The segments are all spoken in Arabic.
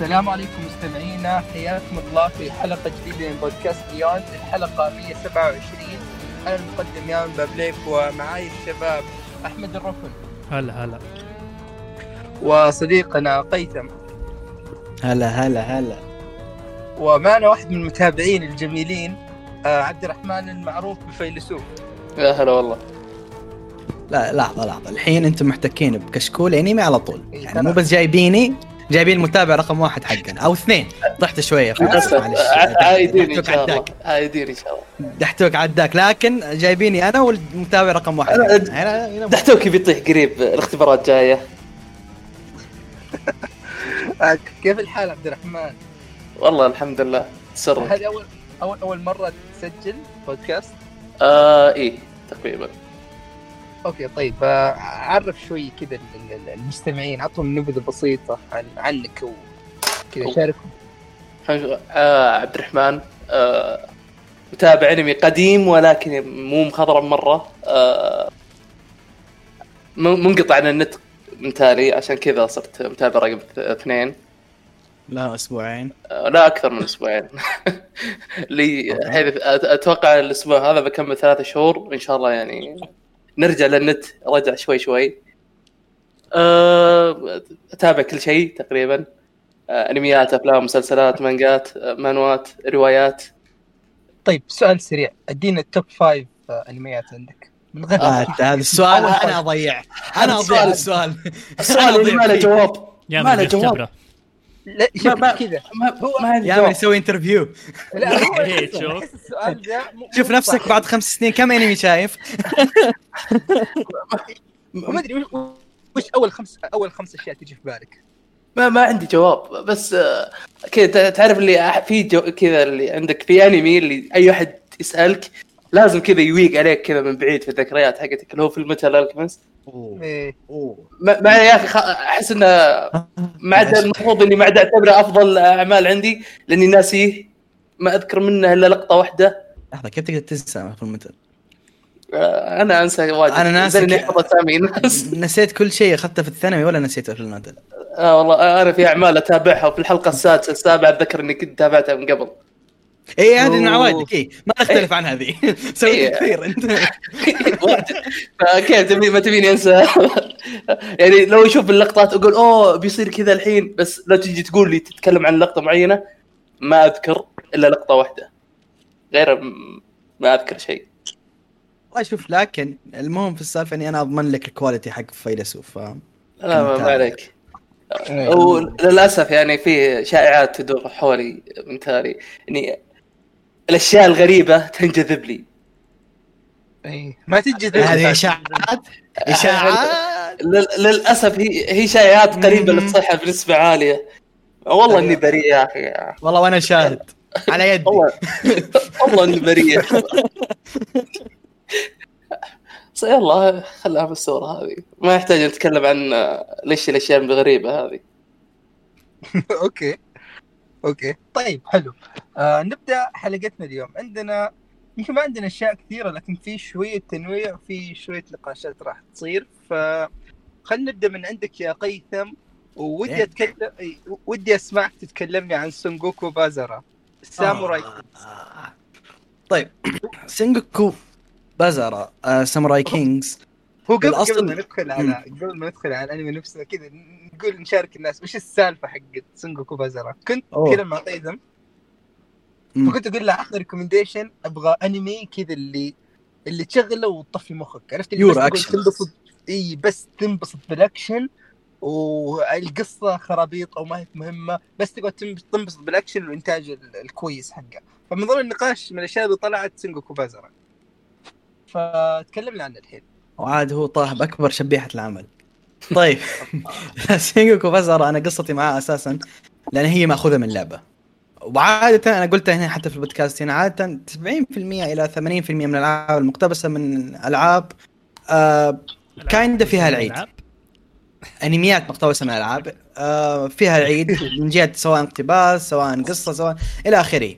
السلام عليكم مستمعينا حياكم الله في حلقة جديدة من بودكاست بيوند الحلقة 127 أنا المقدم يان بابليك ومعاي الشباب أحمد الركن. هلا هلا. وصديقنا قيثم. هلا هلا هلا. ومعنا واحد من المتابعين الجميلين آه، عبد الرحمن المعروف بفيلسوف. يا هلا والله. لا لحظة لحظة. الحين أنتم محتكين بكشكول انمي على طول. إيه، يعني. مو بس جايبيني جايبين المتابع رقم واحد حقنا أو اثنين. طحت للأسف. معلش. ع- عايدين إن دحتوك شاء الله. عداك عايدين إن شاء الله. دحتوك عداك. لكن جايبيني أنا والمتابع رقم واحد. دحتوك بيطيح قريب الاختبارات جاية. آه، كيف الحال عبد الرحمن؟ والله الحمد لله. سرك هذه أول أول أول مرة تسجل بودكاست؟ آه إيه تقريبا. أوكي طيب آه، عرف شوي كذا ال- ال- المستمعين عطهم نبذة بسيطة عن عنك وكذا شاركهم. آه عبد الرحمن آه متابع أنمي قديم ولكن مو مخضرم مرة. آه منقطع عن النت من تالي عشان كذا صرت متابع رقم اثنين. لا أسبوعين. آه، لا أكثر من أسبوعين. لي أتوقع الأسبوع هذا بكمل ثلاثة شهور وان شاء الله يعني نرجع للنت رجع شوي شوي. أه، أتابع كل شيء تقريبا. أه، أنميات أفلام مسلسلات مانجات أه، مانوات روايات. طيب سؤال سريع. أدينا ال top five آه، أنميات عندك. من غير آه،. هذا السؤال أنا أضيع. أنا أضيع السؤال. السؤال. ما له جواب. ما له جواب. لا ما- شوف كذا عندي يا من يسوي interview لا هو إيه، شوف. السؤال ده نفسك. بعد خمس سنين كم انمي شايف؟ ما أدري وش- أول خمس أول خمس أشياء تجي في بالك ما ما عندي جواب بس آه، كذا تعرف اللي في كذا اللي عندك في انمي اللي أي احد يسألك لازم كذا يويق عليك كذا من بعيد في الذكريات حقتك اللي هو في ال Metal Alchemist إيه. ما ما يا أخي خ- أحس إنه ما عاد المفروض إني ما عاد أعتبره أفضل أعمال عندي لأني ناسيه ما أذكر منه إلا لقطة واحدة. لحظة كيف تقدر تنسى في المثل؟ آه، أنا أنسى واجد. أنا ناسي زين إني ك- أحفظ أسامي الناس. نسيت كل شيء أخذته في الثانوي ولا نسيته في المثل آه والله أنا في اعمال أتابعها. وفي الحلقة السادسة السابعة أتذكر إني كنت تابعتها من قبل. اي هذه. عوائدك اي ما نختلف عن هذه. سويت إيه. كثير أنت. فكيف تبي ما تبيني أنسى. يعني لو أشوف اللقطات أقول أوه بيصير كذا الحين. بس لو تجي تقول لي تتكلم عن لقطة معينة ما أذكر إلا لقطة واحدة. غير ما أذكر شيء. والله شوف لكن المهم في السالفة إني أنا أضمن لك الكواليتي حق فيلسوف فاهم لا ما- عليك. إيه. وللاسف يعني في شائعات تدور حولي من تالي اني الأشياء الغريبة تنجذب لي. إيه. ما تجي هذه إشاعات؟ إشاعات؟ لل- للأسف هي هي شائعات قريبة. للصحة بنسبة عالية. والله إني بريء يا أخي. والله وأنا شاهد. على يدي. والله والله إني بريء. يلا خليها بالصورة هذه. ما يحتاج نتكلم عن آه، ليش الأشياء الغريبة هذه. أوكي. أوكي. طيب حلو. آه نبدأ حلقتنا اليوم. عندنا يمكن ما عندنا أشياء كثيرة لكن في شوية تنويع وفي شوية نقاشات راح تصير. ف خلينا نبدأ من عندك يا قيثم. وودي إيه. أتكلم ودي أسمعك تتكلمني عن سونجوكو بازارا. ساموراي. آه. طيب سينجوكو بازارا آه، Samurai Kings. هو قبل ما ندخل على قبل ما ندخل على الأنمي نفسه كذا نقول نشارك الناس وش السالفة حقت سونجوكو بازارا كنت. كذا مع قيثم مم. فكنت أقول له اعطني recommendation أبغى أنمي كذا اللي اللي تشغله وتطفي مخك. عرفت اللي تقعد action. تنبسط؟ إي بس تنبسط بالاكشن والقصة خرابيط أو ما هي مهمة بس تقعد تنبسط- بالاكشن والإنتاج ال- الكويس حقه. فمن ضمن النقاش من الأشياء اللي طلعت سينجوكو بازارا فتكلمنا عنه الحين. وعاد هو طاح بأكبر شبيحة العمل. طيب. سينجوكو بازارا أنا قصتي معاه أساسا لأن هي مأخوذة من لعبة. وعادة أنا قلتها هنا حتى في البودكاست هنا عادة 70% إلى 80% من الألعاب المقتبسة من ألعاب آه كايندا فيها العيد. أنميات مقتبسة من الألعاب آه فيها العيد من جهة سواء اقتباس سواء قصة سواء إلى آخره.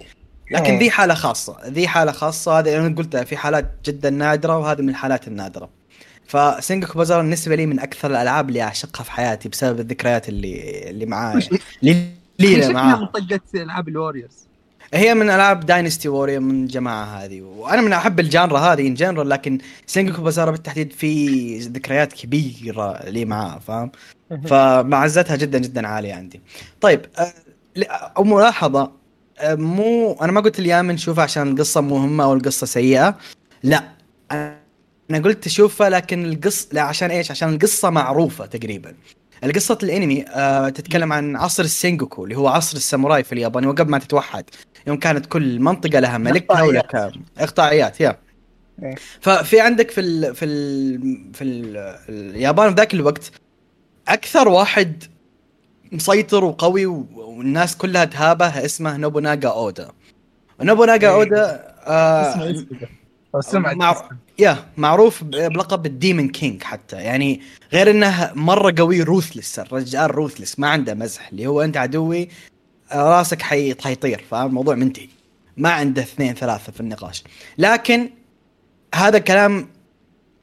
لكن. ذي حالة خاصة ذي حالة خاصة هذه أنا قلتها في حالات جدا نادرة وهذه من الحالات النادرة. فسينجوكو بازار بالنسبة لي من أكثر الألعاب اللي أعشقها في حياتي بسبب الذكريات اللي اللي معايا. اللي شكلها معاه منطقه ألعاب ال Warriors؟ هي من ألعاب Dynasty Warrior من الجماعه هذه. وأنا من أحب ال genre هذه in general لكن سينجوكو بازارا بالتحديد في ذكريات كبيرة لي معاه فاهم؟ فمعزتها جدا جدا عالية عندي. طيب أه، ل- أو ملاحظة أه، مو أنا ما قلت اليوم نشوفها عشان القصة مهمة أو القصة سيئة. لا أنا قلت شوفها لكن القصة لا عشان إيش عشان القصة معروفة تقريبا القصة الأنمي آه تتكلم عن عصر السينجوكو اللي هو عصر الساموراي في اليابان وقبل ما تتوحد يوم كانت كل منطقة لها ملكها. ولها إقطاعيات يا إيه. ففي عندك في ال في ال في ال اليابان في ذاك الوقت أكثر واحد مسيطر وقوي والناس كلها تهابه اسمه نوبوناغا أودا نوبوناغا إيه. أودا آه سمعت. مع-. يا معروف بلقب ال Demon King حتى. يعني غير إنه مرة قوي ruthless الرجال ruthless ما عنده مزح. اللي هو أنت عدوي راسك حي... حيطير فاهم؟ الموضوع منتهي. ما عنده اثنين ثلاثة في النقاش. لكن هذا كلام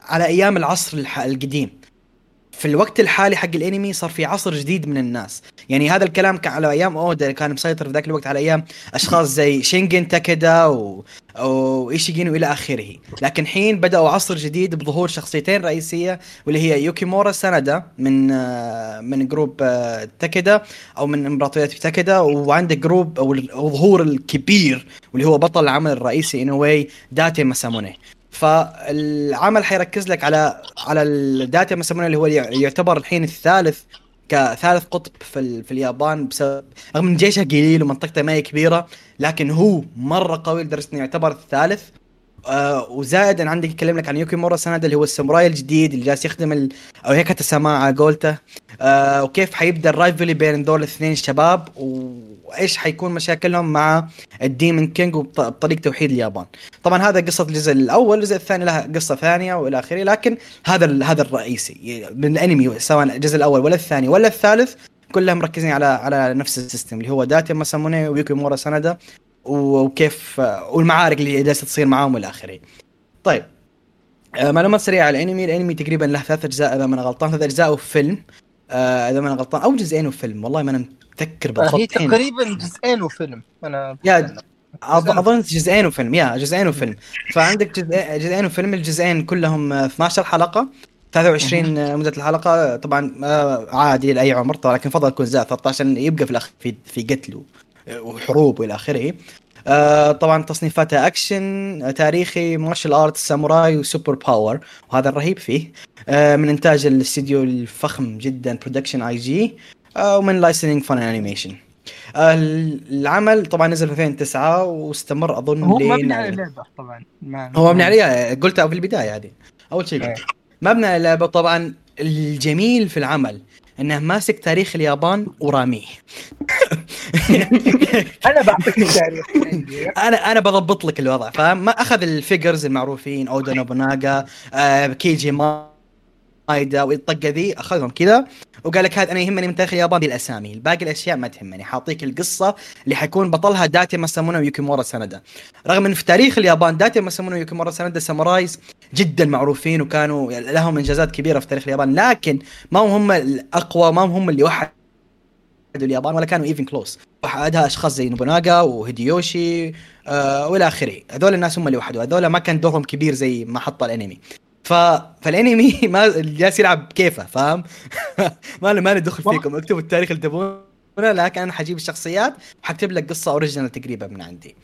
على أيام العصر الح... القديم. في الوقت الحالي حق الانمي صار في عصر جديد من الناس. يعني هذا الكلام كان على أيام اودا كان مسيطر في ذاك الوقت على أيام أشخاص زي شينجن تاكيدا و... وايشيجين والى آخره. لكن حين بدأوا عصر جديد بظهور شخصيتين رئيسية واللي هي يوكيمورا سانادا من آه، من group آه، تاكيدا أو من إمبراطورية تاكيدا وعندك group أو الظهور الكبير واللي هو بطل العمل الرئيسي انوي داتي ماساموني. فالعمل حيركز لك على على الداتا ماساموني اللي هو يعتبر الحين الثالث كثالث قطب في. في اليابان بسبب رغم إن جيشه قليل ومنطقته ما هي كبيرة لكن هو مرة قوي لدرجة إنه يعتبر الثالث آه وزائد أنا عندك يتكلم لك عن يوكي مورا سانادا اللي هو الساموراي الجديد اللي جالس يخدم ال... أو هيك على قولته. آه وكيف حيبدأ ال rivalry بين دول الاثنين الشباب وإيش حيكون مشاكلهم مع ال Demon King وبطريقه توحيد اليابان. طبعا هذا قصة الجزء الأول الجزء الثاني لها قصة ثانية وإلى آخره لكن هذا هذا الرئيسي من الأنمي سواء الجزء الأول ولا الثاني ولا الثالث كلهم مركزين على على نفس ال system اللي هو داتي ماساموني ويوكي مورا سانادا وكيف والمعارك اللي جالسة تصير معاهم والى آخره. طيب آه، معلومات سريعة على الأنمي، الأنمي تقريبا له ثلاث أجزاء إذا ما أنا غلطان، ثلاث أجزاء وفيلم. آه، إذا ما أنا غلطان أو جزئين وفيلم. والله ما أنا متذكر آه، بالضبط. هي. تقريبا جزئين وفيلم. أنا يا اظن جزئين وفيلم. يا جزئين وفيلم. فعندك جزئين وفيلم. الجزئين كلهم آه، 12 حلقة. 23 آه، مدة الحلقة. طبعا عادي لأي عمر لكن فضل يكون زاد 13 عشان يبقى في الأخير في في قتل و- وحروب والى اخره. آه، طبعا تصنيفاتها أكشن تاريخي martial art ساموراي و super power وهذا الرهيب فيه. آه، من إنتاج الاستديو الفخم جدا Production I.G ومن licensing Funimation العمل طبعا نزل في 2009 واستمر أظن هو مبني على لعبه طبعا. ما هو مبني عليها قلتها في البداية هذه أول شيء إيه. مبني على اللعبة طبعا الجميل في العمل إنه ماسك تاريخ اليابان وراميه. أنا بعطيك التاريخ أنا أنا بضبط لك الوضع فاهم؟ ما أخذ الفيجرز المعروفين أودا نوبوناغا آه كيجي مايدا والطقة ذي أخذهم كذا. وقال لك هذا أنا يهمني من تاريخ اليابان الاسامي باقي الأشياء ما تهمني. حاعطيك القصة اللي حيكون بطلها داتي ماسامونا ويوكيمورا سانادا. رغم إن في تاريخ اليابان داتي ماسامونا ويوكيمورا سانادا samurais جدا معروفين وكانوا لهم إنجازات كبيرة في تاريخ اليابان لكن ما هم الأقوى ما هم اللي وحدوا اليابان ولا كانوا even close وحدها أشخاص زي نوبوناغا وهيديوشي آه وإلى آخره. هذول الناس هم اللي وحدوا. هذول ما كان دورهم كبير زي ما حط الأنمي. ف... فالأنمي ما جالس يلعب كيفه فاهم؟ ما له ما دخل فيكم. اكتبوا التاريخ اللي تبونه لكن أنا حجيب الشخصيات وحكتب لك قصة original تقريبا من عندي.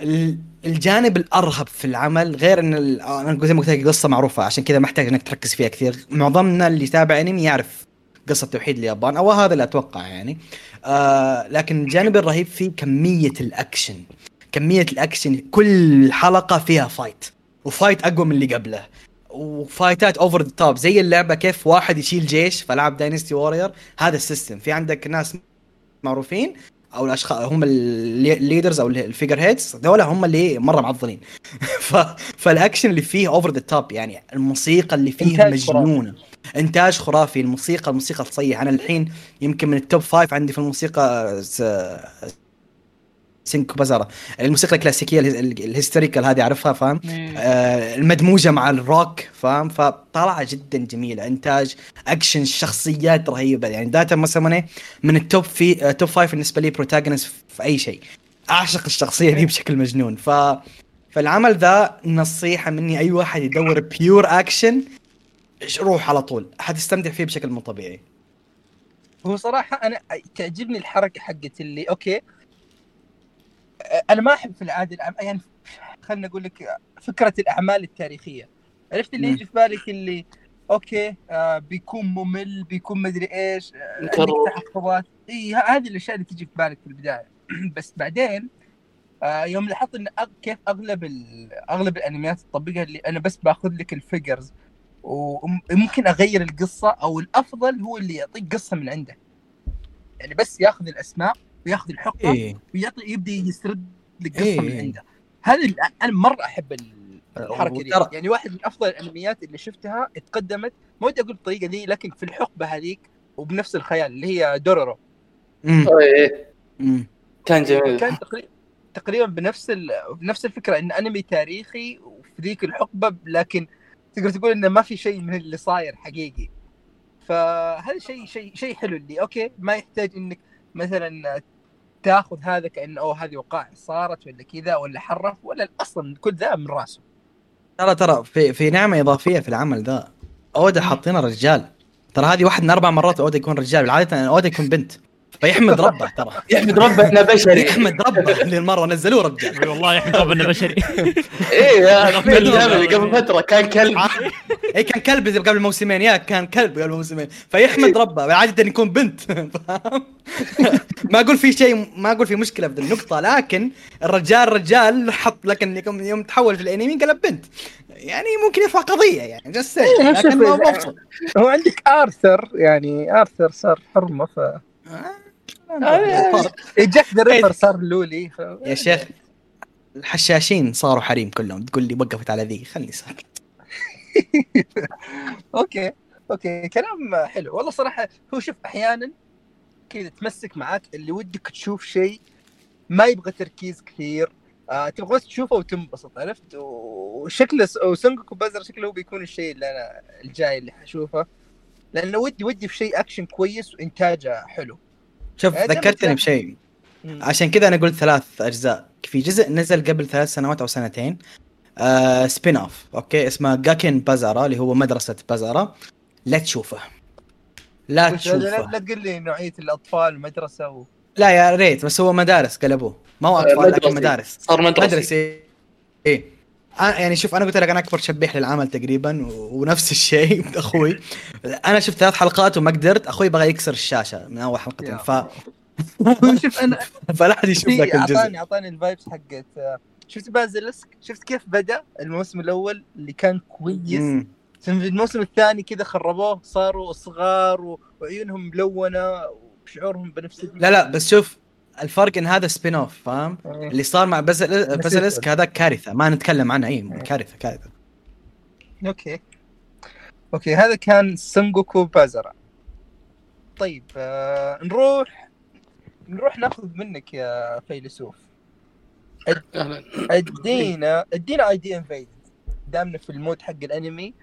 ال- الجانب الأرهب في العمل غير إن ال- أنا زي ما قلت لك قصة معروفة عشان كذا محتاج إنك تركز فيها كثير. معظمنا اللي يتابع أنمي يعرف قصة توحيد اليابان أو هذا اللي أتوقع يعني. آه لكن الجانب الرهيب فيه كمية الأكشن. كمية الأكشن كل حلقة فيها fight و fight أقوى من اللي قبله. وفايتات over the top زي اللعبة كيف واحد يشيل جيش فلعب Dynasty Warriors هذا ال system. في عندك ناس معروفين أو الأشخاص هم ال leaders أو ال figureheads دول هم اللي مرة معضلين. ف... فالأكشن اللي فيه over the top يعني الموسيقى اللي فيه إنتاج خرافي. مجنونه إنتاج خرافي. الموسيقى الموسيقى تصيح أنا الحين يمكن من ال top five عندي في الموسيقى س... سينجوكو بازارا. الموسيقى الكلاسيكية اله- ال- ال historical هذه عارفها فاهم. آه المدموجة مع الروك فاهم؟ فطلعه جدا جميلة. إنتاج أكشن شخصيات رهيبة. يعني داتا مسمونه من ال top في آه top five بالنسبة لي protagonist في أي شيء. أعشق الشخصية دي بشكل مجنون. ف فالعمل ذا نصيحة مني أي واحد يدور pure action روح على طول. حتستمتع فيه بشكل مو طبيعي. هو صراحة أنا تعجبني الحركة حقت اللي okay. أنا ما أحب في العادة الأعم... يعني خلينا أقول لك فكرة الأعمال التاريخية. عرفت اللي. يجي في بالك اللي okay آه بيكون ممل بيكون مدري إيش آه،. تحفظات. إي هذه الأشياء اللي تجي في بالك في البداية. بس بعدين آه يوم لاحظت إن أغ... كيف أغلب ال... أغلب الأنميات تطبقها اللي أنا بس باخذ لك ال figures وممكن أغير القصة أو الأفضل هو اللي يعطيك قصة من عنده. يعني بس ياخذ الأسماء وياخذ الحقبه إيه. ويعطي يبدأ يسرد لك قصة إيه. من عنده. هذا ال- أنا مرة أحب ال- الحركة دي. يعني واحد من أفضل الأنميات اللي شفتها اتقدمت ما ودي أقول بالطريقة دي لكن في الحقبة هذيك وبنفس الخيال اللي هي دورورو. مم. كان جميل. كان تقريبا تقريبا بنفس ال... بنفس الفكرة إن أنمي تاريخي وفي ذيك الحقبة لكن تقدر تقول إنه ما في شيء من اللي صاير حقيقي. فهذا شيء شيء شيء حلو اللي okay ما يحتاج إنك مثلا تاخذ هذا كأنه أوه هذه وقائع صارت ولا كذا ولا حرف ولا أصلا كل ذا من راسه. ترى ترى في في نعمة إضافية في العمل ذا. اودا حاطينه رجال. ترى هذه واحد من أربع مرات اودا يكون رجال عاده اودا يكون بنت. فيحمد ربه ترى. يحمد ربه إنه بشري. يحمد ربه للمره نزلوه رجال أي والله يحمد ربنا إنه بشري. إيه قبل فترة كان كلب. اي كان كلب قبل موسمين يا كان كلب قبل موسمين فيحمد ربه عادة يكون بنت. فاهم؟ ما أقول في شيء ما أقول في مشكلة في النقطة لكن الرجال رجال حط لكن يوم- يوم تحول في الأنمي قلب بنت. يعني ممكن يرفع قضية يعني just إيه، لكن مبسوط. هو عندك آرثر يعني آرثر صار حرمة ف Jack the Ripper صار loli. ف... يا شيخ الحشاشين صاروا حريم كلهم. تقول لي وقفت على ذي خلني ساكت. okay okay كلام حلو. والله صراحة هو شوف أحيانا كذا تمسك معاك اللي ودك تشوف شيء ما يبغى تركيز كثير. آه تبغى بس تشوفه وتنبسط عرفت؟ وشكله وسينجوكو بازارا شكله هو بيكون الشيء اللي أنا الجاي اللي حشوفه. لأنه ودي ودي في شيء اكشن كويس وإنتاجه حلو. شوف آه، ده ذكرتني بشيء. عشان كذا أنا قلت ثلاث أجزاء. في جزء نزل قبل ثلاث سنوات أو سنتين آه spin off okay؟ اسمه جاكن بازارا اللي هو مدرسة بازارا. لا تشوفه. لا تشوفه. لا تقول لي نوعية الأطفال مدرسة و... لا يا ريت بس هو مدارس قلبوه ما هو أطفال لكن. مدارس. صار مدرسي مدرسي إيه. يعني شوف أنا قلت لك أنا أكبر شبيح للعمل تقريبا ونفس الشيء أخوي. أنا شفت ثلاث حلقات وما قدرت أخوي بغى يكسر الشاشة من أول حلقتين ف... شوف أنا فلا أحد يشوف ذاك الجزء. أعطاني أعطاني ال vibes حقت آه، شفت Basilisk؟ شفت كيف بدأ الموسم الأول اللي كان كويس. ثم في الموسم الثاني كذا خربوه صاروا صغار وعيونهم ملونة وشعورهم بنفس لا لا بس شوف الفرق إن هذا spin off فاهم؟ إيه. اللي صار مع Basilisk. هذا كارثة ما نتكلم عنه. اي إيه. كارثة كارثة. أوكي. أوكي هذا كان سنجوكو بازرا طيب آه نروح نروح ناخذ منك يا فيلسوف. ادينا أدينا ID Invaded دامنا في ال mood حق الأنمي.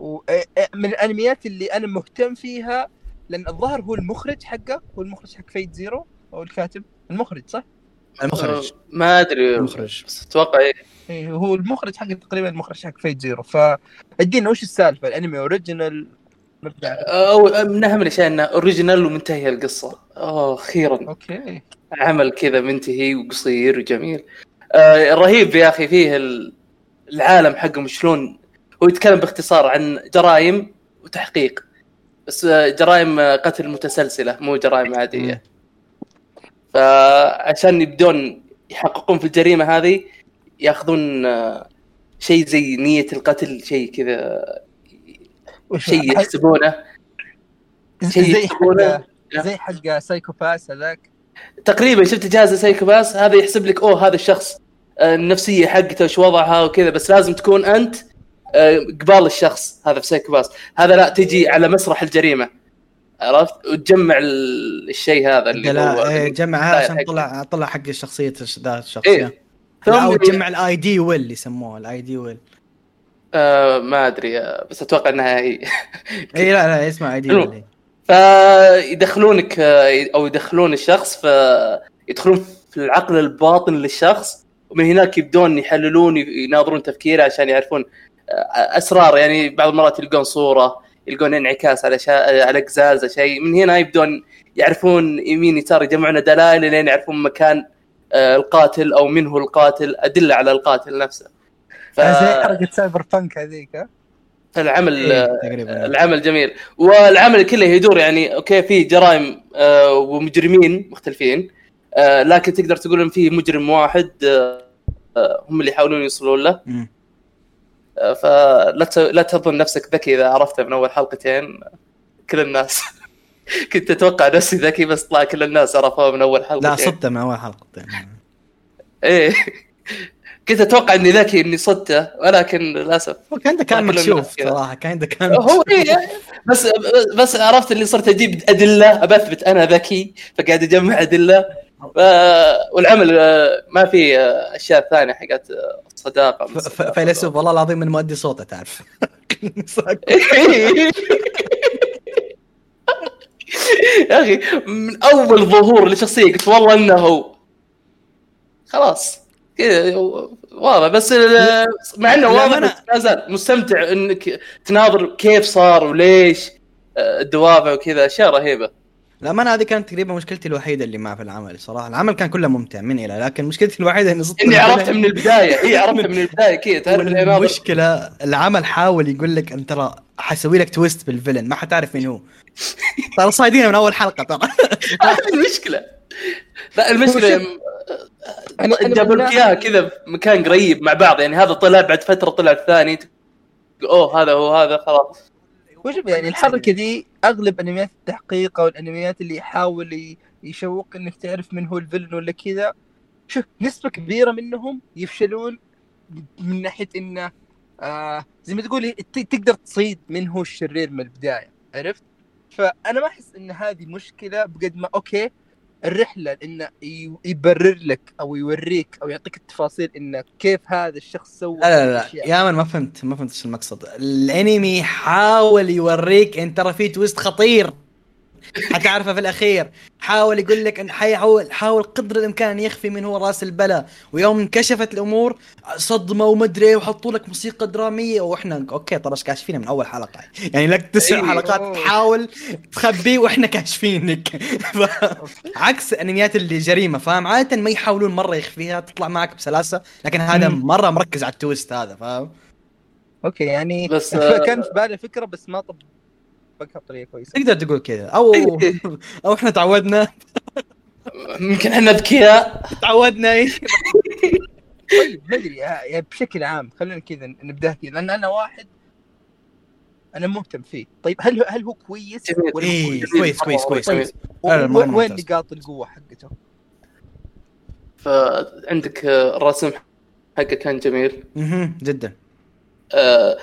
ومن الأنميات اللي أنا مهتم فيها لأن الظاهر هو المخرج حقه هو المخرج حق Fate Zero أو الكاتب. المخرج صح؟ المخرج. آه، ما أدري. المخرج. بس أتوقع إيه. إيه هو المخرج حق تقريبا المخرج حق Fate Zero فادينا وش السالفة؟ الأنمي original نبدا أو من أهم الأشياء إنه original ومنتهيه القصة. اوه أخيرا. okay. عمل كذا منتهي وقصير وجميل. آه رهيب يا أخي فيه ال- العالم حقهم شلون. هو يتكلم باختصار عن جرائم وتحقيق. بس آه، جرائم آه، قتل متسلسلة مو جرائم عادية. فعشان يبدون يحققون في الجريمة هذه ياخذون آه، شيء زي نية القتل شيء كذا شيء يحسبونه. شيء زي حق زي حق Psycho-Pass هذاك. تقريبا شفت جهاز Psycho-Pass هذا يحسب لك أوه هذا الشخص آه، النفسية حقته وش وضعها وكذا. بس لازم تكون أنت آه، قبال الشخص هذا في Psycho-Pass هذا لا تجي على مسرح الجريمة. عرفت؟ وتجمع ال- الشيء هذا اللي هو لا إيه، جمعها عشان. طلع طلع حق الشخصيه الش- ذات الشخصية. إيه. لا أو تجمع ال ID well يسموها ال ID well آه ما أدري آه، بس أتوقع إنها هي. اي لا لا اسمها ID. well فيدخلونك آه، أو يدخلون الشخص فيدخلون في العقل الباطن للشخص ومن هناك يبدون يحللون يناظرون تفكيره عشان يعرفون آه، اسرار يعني بعض المرات يلقون صورة يلقون انعكاس على شا... على قزازه شيء. من هنا يبدون يعرفون يمين يسار يجمعون دلائل لين يعرفون مكان آه، القاتل أو من هو القاتل أدلة على القاتل نفسه. ف... زي حركة Cyberpunk هذيك ها؟ فالعمل إيه، تقريبا. العمل جميل. والعمل كله يدور يعني okay في جرائم آه، ومجرمين مختلفين آه، لكن تقدر تقول ان في مجرم واحد آه، آه، هم اللي يحاولون يوصلون له. آه، فلا لا تظن نفسك ذكي إذا عرفته من أول حلقتين. كل الناس كنت أتوقع نفسي ذكي بس طلع كل الناس عرفوه من أول حلقتين. لا صدته من أول حلقتين. إيه. كنت أتوقع إني ذكي إني صدته ولكن للأسف هو كان كان مكشوف. صراحة كان كان هو إيه. بس بس عرفت اللي صرت أجيب أدلة ابثبت أنا ذكي فقاعد أجمع أدلة. والعمل آه، ما في آه، أشياء ثانية حقت آه، الصداقة. فيلسوف والله العظيم من مؤدي صوته تعرف. يا أخي من أول ظهور لشخصية قلت والله إنه هو. خلاص. كذا واضح. بس مع إنه واضح ما أنا- بس زال مستمتع إنك تناظر كيف صار وليش الدوافع وكذا أشياء رهيبة. الأمانة هذه كانت تقريبا مشكلتي الوحيدة اللي معه في العمل صراحة. العمل كان كله ممتع من إلى لكن مشكلتي الوحيدة إني صدت إني عرفتها من البداية. إي عرفتها من البداية. كذا تعرف المشكلة العمل حاول يقول لك أنت ترى حسوي لك تويست بالفيلن ما حتعرف مين هو. ترى صايدين من أول حلقة ترى. هذه المشكلة. لا أنا جابوا لك اياها كذا في مكان قريب مع بعض. يعني هذا طلع بعد فترة طلع الثاني. أوه هذا هو هذا خلاص. وشوف يعني الحركة دي أغلب انميات التحقيق أو الأنميات اللي يحاول يشوق إنك تعرف من هو الفيلن ولا كذا شوف نسبة كبيرة منهم يفشلون من ناحية إنه آه زي ما تقول تقدر تصيد من هو الشرير من البداية عرفت؟ فأنا ما أحس إن هذه مشكلة بقد ما أوكي الرحلة إنه ي- يبرر لك أو يوريك أو يعطيك التفاصيل انه كيف هذا الشخص سوى لا لا لا. يا من ما فهمت ما فهمت إيش المقصد. الأنمي حاول يوريك إن ترى في twist خطير. حتعرفه في الأخير. حاول يقول لك إن حيحاول حاول قدر الإمكان أن يخفي من هو رأس البلاء ويوم انكشفت الأمور صدمة ومدري وحطوا لك موسيقى درامية. وإحنا okay ترى إيش كاشفينه من أول حلقة؟ يعني لك تسع أيوه. حلقات تحاول تخبيه وإحنا كاشفينك. ف- عكس الأنميات اللي جريمة فاهم؟ عادة ما يحاولون مرة يخفيها تطلع معك بسلاسة لكن هذا مم. مرة مركز على ال twist هذا فاهم؟ أوكي يعني بس، آه، كان في بالي فكرة بس ما طبقها بطريقه كويسة. تقدر تقول كذا. أو أو إحنا تعودنا. يمكن إحنا اذكياء تعودنا. إيه. طيب ما أدري. يعني بشكل عام خلينا كذا نبدأ كذا. لأن أنا واحد أنا مهتم فيه. طيب هل هل هو كويس. ولا إيه كويس؟ كويس كويس كويس. لا، مرة وين. نقاط القوة حقته؟ فعندك آه، الرسم حقه كان جميل. جدا. آه،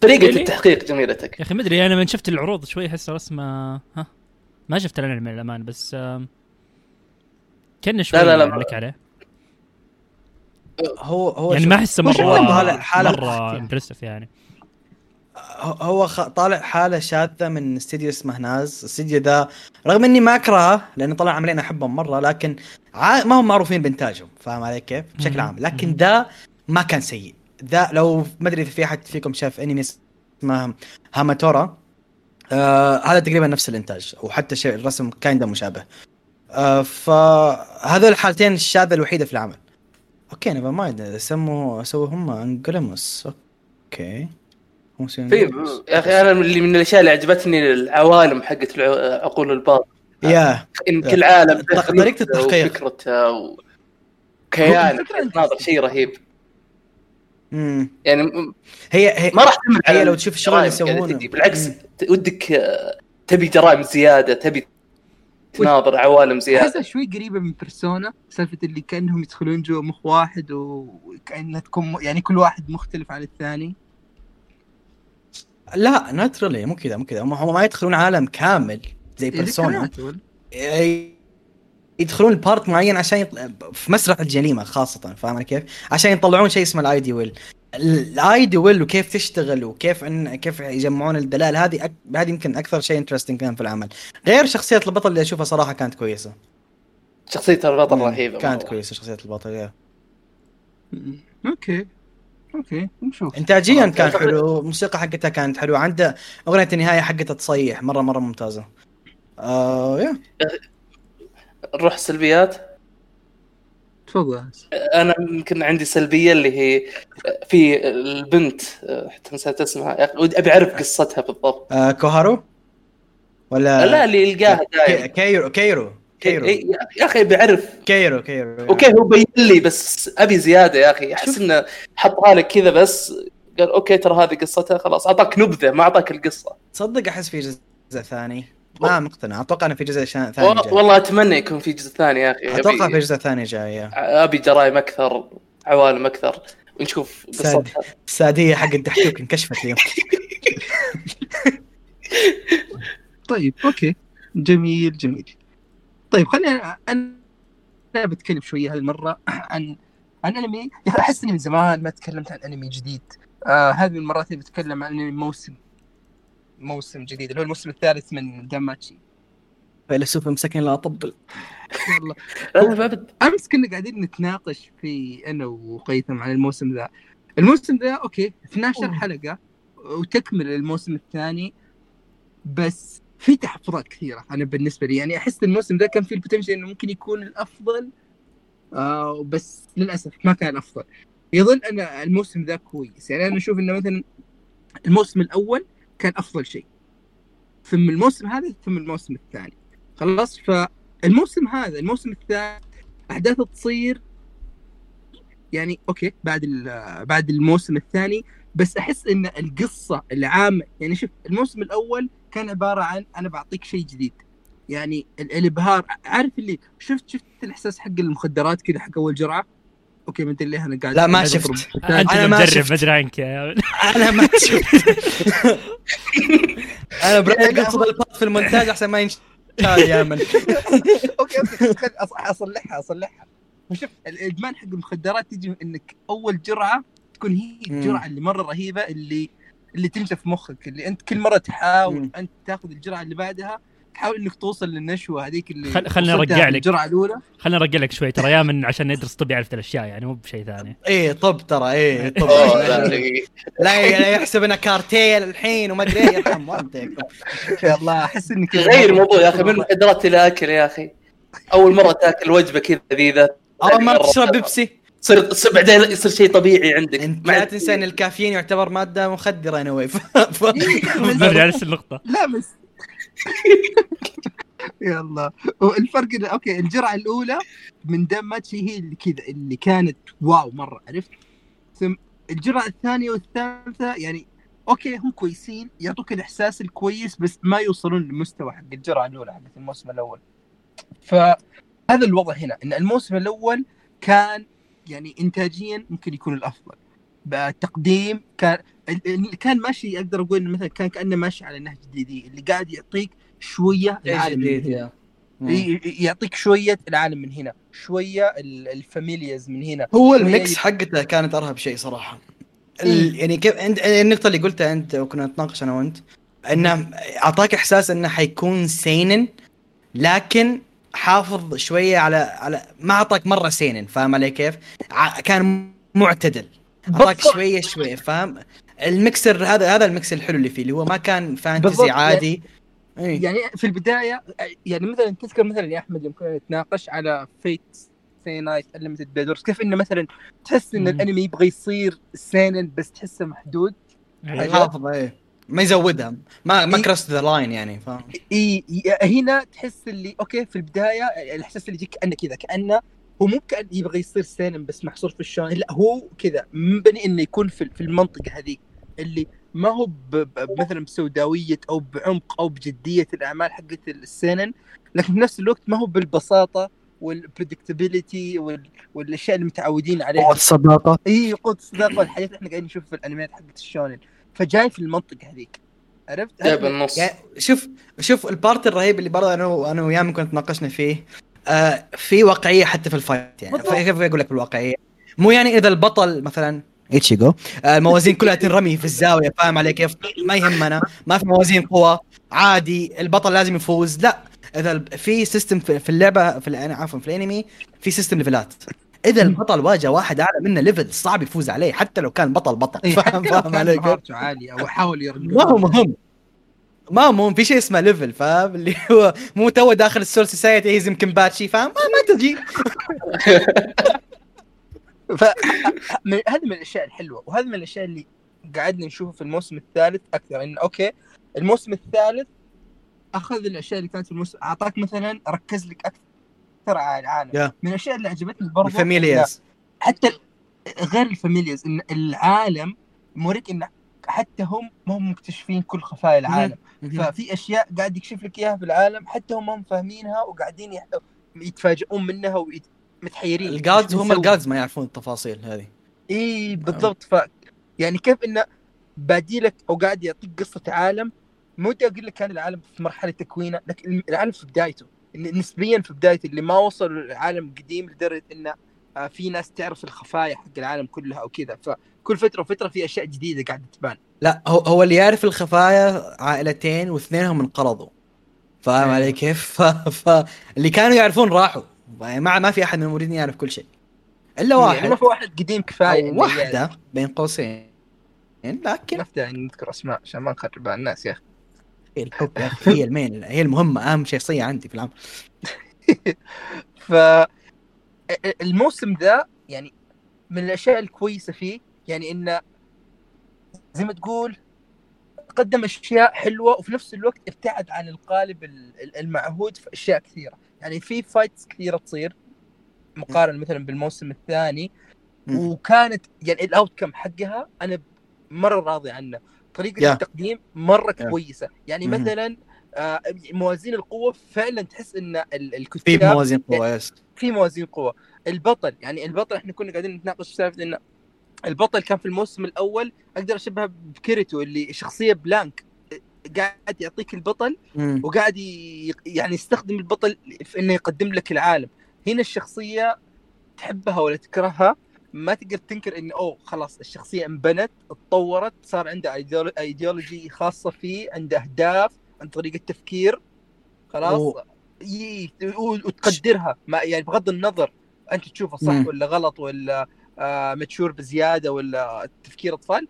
طريقة Really؟ التحقيق جميلتك يا أخي ما ادري أنا من شفت العروض شوي أحس رسمه ها ما شفت الانمي للامانه بس كان شوي لا، لا. يعني لك عليه هو هو يعني ما احسه مره طالع حالة مرة impressive يعني هو- هو خ- طالع حالة شاذة من استديو اسمه NAZ الاستديو ذا رغم إني ما اكرهه لأنه طلع عملين أحبهم مرة لكن ع... ما هم معروفين بإنتاجهم فاهم علي كيف بشكل. عام لكن. ذا ما كان سيء ذا لو ما أدري إذا في أحد فيكم شاف أنمي اسمه Hamatora آه هذا تقريبا نفس الإنتاج وحتى شيء الرسم kinda مشابه. آه فهذول الحالتين الشاذة الوحيدة في العمل. okay never mind سموا سووا هم Angolmois okay. في. يا أخي أنا اللي من الأشياء اللي عجبتني العوالم حقت عقول الباطن. يا. إن كل عالم ط- طريقة التحقيق. وفكرته وكيان. الفكرة ناظر شيء رهيب. يعني هي هي ما راح تمل هي على لو تشوف الشغل اللي يسوونه. بالعكس مم. ودك آه، تبي جرائم زيادة تبي تناظر عوالم زيادة احسها شوي قريبة من بيرسونا سالفة اللي كأنهم يدخلون جوا مخ واحد وكأنها تكون يعني كل واحد مختلف عن الثاني لا not really مو كذا مو كذا هم ما يدخلون عالم كامل زي Persona ذكريات ولا؟ ي- يدخلون ال part معين عشان يطل... في مسرح الجريمة خاصة فاهم كيف؟ عشان يطلعون شيء اسمه ال ID well. ال ID well وكيف تشتغل وكيف ان كيف يجمعون الدلائل هذه أك... هذه يمكن أكثر شيء interesting كان في العمل. غير شخصية البطل اللي أشوفها صراحة كانت كويسة. شخصية البطل رهيبة كانت مرة. كويسة شخصية البطل يا. okay. okay. نشوف. انتاجيا آه، كان حلو الموسيقى حقتها كانت حلوة عنده أغنية النهاية حقتها تصيح مره مرة ممتازة. آه يا نروح السلبيات تفضل. أنا يمكن عندي سلبية اللي هي في البنت حتى نسيت اسمها. أبي أعرف قصتها بالضبط. آه كوهارو؟ ولا لا اللي يلقاها كيرو كيرو كيرو. يا أخي أبي أعرف. كيرو كيرو okay هو بين لي بس أبي زيادة يا أخي. أحس إنه حطها لك كذا بس قال okay ترى هذه قصتها خلاص أعطاك نبذة ما أعطاك القصة. تصدق أحس في جزء ثاني. ما مقتنع. أتوقع إنه في جزء ثاني وال- جاي. والله أتمنى يكون في جزء ثاني يا أخي. أتوقع أبي- في جزء ثاني جاي. أبي جرائم أكثر عوالم أكثر. ونشوف ساد. قصتها الساديه حق الدحيوك انكشفت اليوم. طيب okay. جميل جميل. طيب خلينا أنا أنا بتكلم شوية هالمرة عن عن أنمي. أحس إني من زمان ما تكلمت عن أنمي جديد. آه هذه من المرات اللي بتكلم عن أنمي موسم. موسم جديد اللي هو الموسم الثالث من DanMachi فيلسوف مسكن لا اطبل ابد أمس كنا قاعدين نتناقش في أنا وقيثم عن الموسم ذا. الموسم ذا okay 12 حلقة وتكمل الموسم الثاني بس في تحفظات كثيرة أنا بالنسبة لي. يعني أحس الموسم ذا كان فيه ال potential إنه ممكن يكون الأفضل آه بس للأسف ما كان الافضل يظل أن الموسم ذا كويس. يعني أنا أشوف إنه مثلا الموسم الأول كان أفضل شيء. ثم الموسم هذا ثم الموسم الثاني. خلاص؟ فالموسم هذا الموسم الثاني احداثه تصير يعني okay بعد بعد الموسم الثاني بس أحس إن القصة العامة يعني شوف الموسم الأول كان عبارة عن أنا بعطيك شيء جديد. يعني ال- الإبهار عارف اللي شفت شفت الإحساس حق المخدرات كذا حق أول جرعة؟ okay ما أدري ليه أنا قاعد لا، ما شفت. اللي ما مجرب شفت. ما أدري عنك يا أنا ما شفت أنا برايي اقصد الباط في المونتاج أحسن ما ينشال يا من okay okay أصلحها أصلحها وشوف الادمان حق المخدرات تجي إنك أول جرعة تكون هي. الجرعة اللي مرة رهيبة اللي اللي تنشف في مخك اللي أنت كل مرة تحاول. أنت تاخذ الجرعة اللي بعدها تحاول إنك توصل للنشوة هذيك اللي خل- أرجع في لك. الجرعه الأولى. خليني ارجع لك شوي ترى يا من عشان ندرس طب يعرف الاشياء يعني مو بشيء ثاني. إيه طب ترى إيه طب. لا. لا يحسب إنه كارتيل الحين وما أدري إيه يرحم والديكم يا الله أحس إنك غير الموضوع يا أخي من المخدرات إلى أكل يا أخي. أول مرة تأكل وجبة كذا لذيذه اول ما تشرب بيبسي. تصير تصير بعدين يصير شيء طبيعي عندك. أنت ما لا تنسى إن الكافيين يعتبر مادة مخدرة أنا ف... ف... نرجع لنفس النقطة. لا بس يا الله الفرق إنه okay الجرعة الأولى من دان ماتشي هي اللي كذا اللي كانت wow مرة عرفت؟ ثم الجرعة الثانية والثالثة يعني okay هم كويسين يعطوك الإحساس الكويس بس ما يوصلون للمستوى حق الجرعة الأولى حقت الموسم الأول. فهذا الوضع هنا إن الموسم الأول كان يعني انتاجيا ممكن يكون الأفضل. التقديم كان اللي كان ماشي أقدر أقول مثلا كان كأنه ماشي على نهج جديد اللي قاعد يعطيك شوية العالم من هنا. ي- يعطيك شوية العالم من هنا شوية ال- ال familias من هنا هو ال mix حقته كانت أرهب شيء صراحة. يعني كيف انت النقطة اللي قلتها أنت وكنا نتناقش أنا وأنت إنه أعطاك إحساس إنه حيكون seinen لكن حافظ شوية على على ما أعطاك مرة seinen فاهم علي كيف؟ كان معتدل أعطاك. شوية شوية فاهم؟ ال mixture هذا هذا ال mix الحلو اللي فيه اللي هو ما كان fantasy بالضبط. عادي إيه. يعني في البداية يعني مثلا تذكر مثلا يا أحمد يوم كنا نتناقش على Fate/stay night Unlimited Blade Works كيف إنه مثلا تحس إن. الأنمي يبغى يصير seinen بس تحسه محدود أيوة. حافظ إيه ما يزودها ما ما إيه. crossed the line يعني فاهم؟ إي هنا تحس اللي okay في البداية الإحساس اللي يجيك كأنه كذا كأنه هو مو كأن يبغى يصير seinen بس محصور في ال shounen لا هو كذا مبني إنه يكون في في المنطقة هذيك اللي ما هو مثلا بسوداوية أو بعمق أو بجدية الأعمال حقت ال seinen لكن في نفس الوقت ما هو بالبساطة وال predictability والأشياء اللي متعودين عليها. الصداقة. إي قوة الصداقة والحاجات اللي إحنا قاعدين نشوفها في الأنميات حقت ال shounen. فجاي في المنطقة هذيك. عرفت؟ جايب النص يعني شوف شوف ال part الرهيب اللي برضه أنا أنا وياه كنت ناقشنا فيه آه في واقعية حتى في ال fight يعني. كيف أقول لك بالواقعية؟ مو يعني إذا البطل مثلا ايتشيجو الموازين كلها تنرمي في الزاوية فاهم علي كيف؟ ما يهمنا. ما في موازين قوى عادي البطل لازم يفوز. لا إذا في system في اللعبة في عفوا في الأنمي في system ليفلات إذا البطل واجه واحد أعلى منه level صعب يفوز عليه حتى لو كان بطل بطل. إيه، فاهم فاهم علي كيف؟ أو حاول يرجع ما هو مهم. ما هو مهم في شيء اسمه level فاهم؟ اللي هو مو توه داخل ال Soul Society يهزم كينباتشي فاهم؟ ما, ما تجي. ف من- هذه من الأشياء الحلوة وهذه من الأشياء اللي قعدنا نشوفها في الموسم الثالث أكثر انه okay الموسم الثالث أخذ الأشياء اللي كانت في الموسم أعطاك مثلا ركز لك أكثر على العالم. yeah. من الأشياء اللي عجبتني برضه إنه ال familias حتى غير ال familias إن العالم موريك إن حتى هم ما هم مكتشفين كل خفايا العالم. ففي أشياء قاعد يكشف لك إياها في العالم حتى هم هم فاهمينها وقاعدين يتفاجئون منها ومتحيرين ال gods هم ال gods ما يعرفون التفاصيل هذه. اي بالضبط. ف يعني كيف انه بادي لك أو قاعد يعطيك قصة عالم مو ودي أقول لك كان العالم في مرحلة تكوينه لكن العالم في بدايته. نسبيا في بدايته اللي ما وصل العالم قديم لدرجة انه آه، في ناس تعرف الخفايا حق العالم كلها أو كذا. فكل فترة وفترة في أشياء جديدة قاعدة تبان. لا هو هو اللي يعرف الخفايا عائلتين واثنينهم انقرضوا فاهم أيوة. علي كيف؟ فاللي كانوا يعرفون راحوا. ما ما في أحد من الموجودين يعرف كل شيء. إلا يعني واحد. ما في واحد قديم كفاية واحدة بين قوسين. لكن داعي نذكر أسماء عشان ما نخرب على الناس يا أخي. هي الحب يا أخي، هي ال main هي المهمة أهم شخصيه عندي في العمل. ف الموسم ذا يعني من الأشياء الكويسة فيه يعني إنه زي ما تقول قدم أشياء حلوة وفي نفس الوقت ابتعد عن القالب ال- ال- المعهود في أشياء كثيرة يعني في fights كثيرة تصير مقارنة مثلا بالموسم الثاني. وكانت يعني ال outcome حقها أنا مرة راضي عنه طريقة yeah. التقديم مرة yeah. كويسة يعني مهم. مثلا آه، موازين القوة فعلا تحس إن ال- في الكتاب موازين قوة yes في موازين قوة البطل يعني البطل إحنا كنا قاعدين نتناقش في سالفة إنه البطل كان في الموسم الأول أقدر أشبهه بكيريتو اللي شخصية blank قاعد يعطيك البطل مم. وقاعد ي... يعني يستخدم البطل في إنه يقدم لك العالم هنا الشخصية تحبها ولا تكرهها ما تقدر تنكر انه أوه خلاص الشخصية انبنت اتطورت صار عنده ايديولوجي خاصة فيه عنده أهداف عنده طريقة تفكير خلاص وتقدرها ما يعني بغض النظر أنت تشوفه صح مم. ولا غلط ولا آه mature بزيادة ولا تفكير أطفال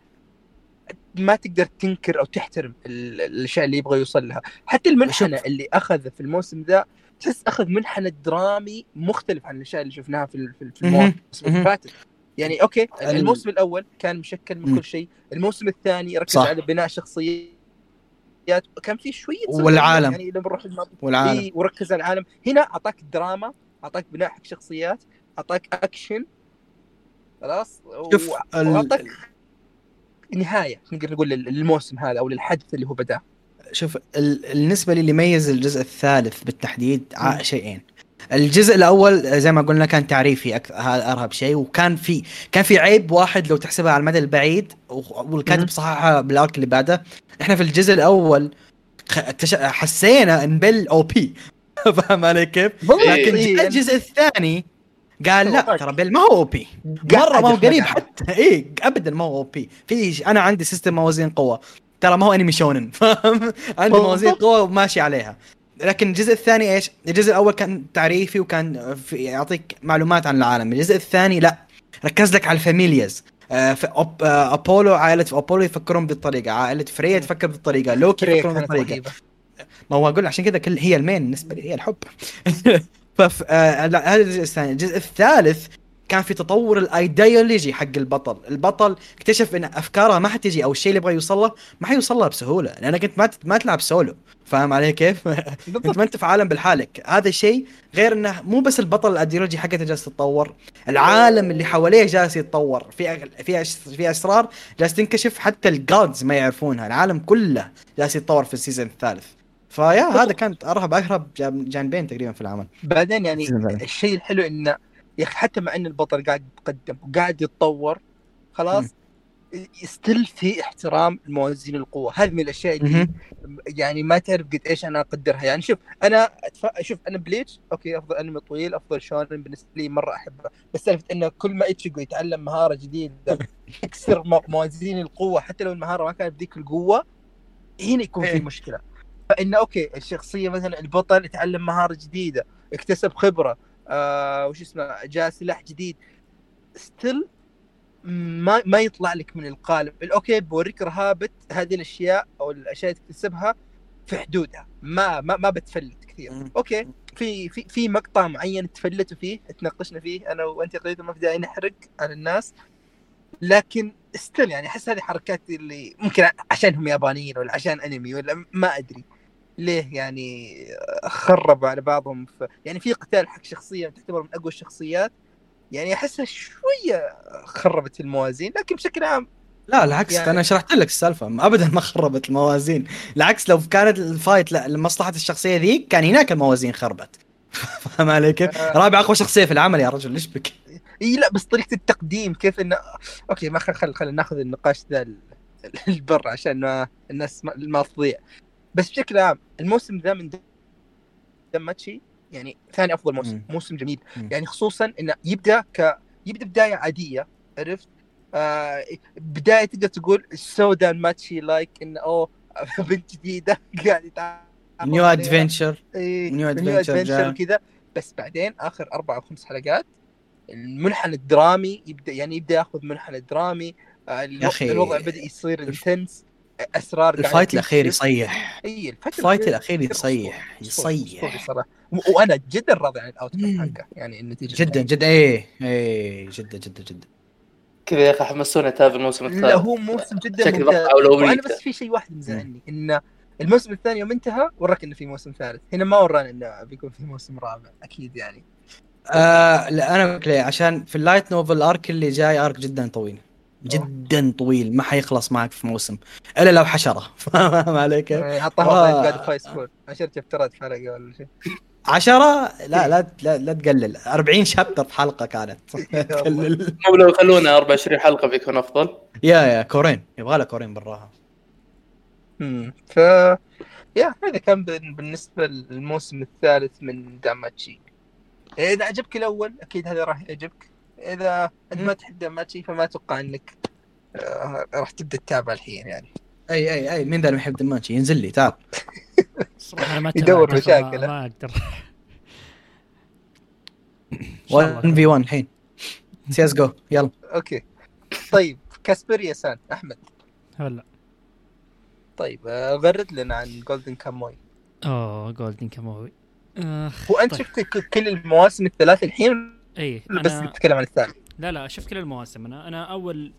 ما تقدر تنكر أو تحترم ال- الأشياء اللي يبغى يوصل لها حتى المنحنى. اللي أخذ في الموسم ذا تحس أخذ منحنى درامي مختلف عن الأشياء اللي شفناها في في ال- في مهم. المواسم اللي. فاتت يعني okay ال- الموسم الأول كان مشكل من. كل شيء الموسم الثاني ركز صح. على بناء شخصيات كان في شوية والعالم. يعني لما نروح والعالم إيه وركز على العالم هنا أعطاك دراما أعطاك بناء حق شخصيات أعطاك اكشن خلاص شوف وأعطاك نهاية نقدر نقول لل- للموسم هذا أو للحدث اللي هو بدأه شوف ال- النسبة لي اللي يميز الجزء الثالث بالتحديد شيئين الجزء الأول زي ما قلنا كان تعريفي. هذا أرهب شيء وكان في كان في عيب واحد لو تحسبها على المدى البعيد والكاتب. صححها بال arc اللي بعده إحنا في الجزء الأول. حسينا إن بيل OP فاهم علي كيف؟ لكن إيه، جاء الجزء الثاني قال لا. ترى بيل ما هو OP مرة ما هو قريب. حتى. إيه ابدا ما هو OP في أنا عندي system موازين قوة. ترى ما هو أنمي shonen. فاهم؟ عندي موازين. قوة وماشي عليها. لكن الجزء الثاني إيش؟ الجزء الأول كان تعريفي وكان في يعطيك معلومات عن العالم، الجزء الثاني لا. ركز لك على ال familias. آه، في أب... آه، أبولو عائلة أبولو يفكرون بالطريقة، عائلة فريا تفكر بالطريقة، لوكي يفكرون بالطريقة، ما هو أقول عشان كذا كل هي ال main بالنسبة لي. هي الحب. فف آه هذا الجزء الثاني. الجزء الثالث كان في تطور الايديولوجي حق البطل. البطل اكتشف إن أفكاره ما حتجي أو الشيء اللي يبغى يوصل له ما حيوصل له بسهولة لانك انت ما ت- ما تلعب سولو. فاهم علي كيف؟ أنت ما أنت في عالم بالحالك. هذا الشيء غير إنه مو بس البطل الأيديولوجي حقته جالس تتطور العالم اللي حواليه جالس يتطور. في في أش- في أسرار جالس تنكشف حتى ال gods ما يعرفونها. العالم كله جالس يتطور في ال season الثالث. ف yeah هذا كانت أرهب جان- جانبين تقريبا في العمل بعدين يعني. الشيء الحلو انه يا أخي حتى مع إن البطل قاعد يتقدم وقاعد يتطور خلاص. still في احترام لموازين القوة هذه من الأشياء اللي. يعني ما تعرف قد إيش أنا أقدرها يعني شوف أنا أتف... شوف أنا بليتش okay أفضل أنمي طويل أفضل shonen بالنسبة لي مرة أحبه بس سالفة إنه كل ما اتشيجو يتعلم مهارة جديدة يكسر موازين القوة حتى لو المهارة ما كانت بذيك القوة هنا يكون في إيه. مشكلة فإنه okay الشخصية مثلا البطل يتعلم مهارة جديدة اكتسب خبرة آه وش اسمه جاء سلاح جديد. still ما ما يطلع لك من القالب. okay بوريك رهابة هذه الأشياء أو الأشياء اللي تكتسبها في حدودها. ما ما ما بتفلت كثير. okay في في في مقطع معين تفلتوا فيه تناقشنا فيه. أنا وأنت قريت ما في داعي نحرق على الناس. لكن still يعني أحس هذه حركات اللي ممكن عشانهم يابانيين ولا عشان أنمي ولا ما أدري. ليه يعني خربوا على بعضهم في يعني في قتال حق شخصية تعتبر من أقوى الشخصيات يعني احسها شوية خربت الموازين لكن بشكل عام لا العكس يعني- أنا شرحت لك السالفة ابدا ما خربت الموازين العكس لو كانت ال fight لمصلحة الشخصية ذيك كان هناك الموازين خربت فاهم علي كيف؟ آه. رابع أقوى شخصية في العمل يا رجل ليش بك؟ إي لا بس طريقة التقديم كيف انه okay ما خل خل, خل ناخذ النقاش ذا ال- البر عشان ما الناس ما, ما تضيع بس بشكل عام الموسم ذا من دماتشي يعني ثاني أفضل موسم مم. موسم جميل مم. يعني خصوصا إنه يبدأ ك يبدأ بداية عادية عرفت آه بداية تقدر تقول so دان ماتشي like انه أوه بنت جديدة قاعد يتعامل new. adventurer new adventurer. وكذا بس بعدين آخر أربع أو خمس حلقات المنحنى الدرامي يبدأ يعني يبدأ ياخذ منحنى درامي آه، الوضع بدأ يصير intense أسرار ال fight الأخير. يصيح. إي ال fight ال fight الأخير يصيح. يصيح. صراحة وأنا جدا راضي عن ال outcome مم. حقه يعني النتيجة جدا جدا. إيه إيه جدا جدا جدا. كذا يا أخي حمسوني اتابع الموسم لا الثالث هو موسم جدا شكل ممتاز. وأنا بس في شيء واحد مزعلني انه الموسم الثاني يوم انتهى وراك إنه في موسم ثالث. هنا ما ورانا إنه بيكون في موسم رابع أكيد يعني. آه لا أنا ليه عشان في اللايت نوفل أرك اللي جاي أرك جدا طويل. جدا طويل ما حيخلص معك في موسم. إلا لو حشرة. فاهم علي كيف؟ آه، آه. حطها قاعد فايس فول عشان شابترات حلقة ولا شيء. عشرة؟ لا لا لا, لا تقلل. 40 شابتر في حلقة كانت. تقلل. مو لو يخلونا 24 حلقة بيكون أفضل. يا يا كورين. يبغى لها كورين براها امم ف يا هذا كان بال- بالنسبة للموسم الثالث من داماتشي. إذا عجبك الأول أكيد هذا راح يعجبك. إذا انت ما تحب داماتشي فما أتوقع إنك آه، راح تبدأ تتابع الحين يعني. أي أي أي مين ذا اللي يحب داماتشي ينزل لي تعال. صراحة أنا ما يدور مشاكل. ما أقدر. إن شاء الله. 1 في 1 الحين. CS GO يلا. okay. طيب كاسبريا سان أحمد. هلا. طيب آه، غرد لنا عن جولدن كاموي أوه جولدن كاموي اخ وأنت طيب. شفت كل المواسم الثلاث الحين؟ اي ولا بس تتكلم عن الثالث لا لا شفت كل المواسم. أنا أنا أول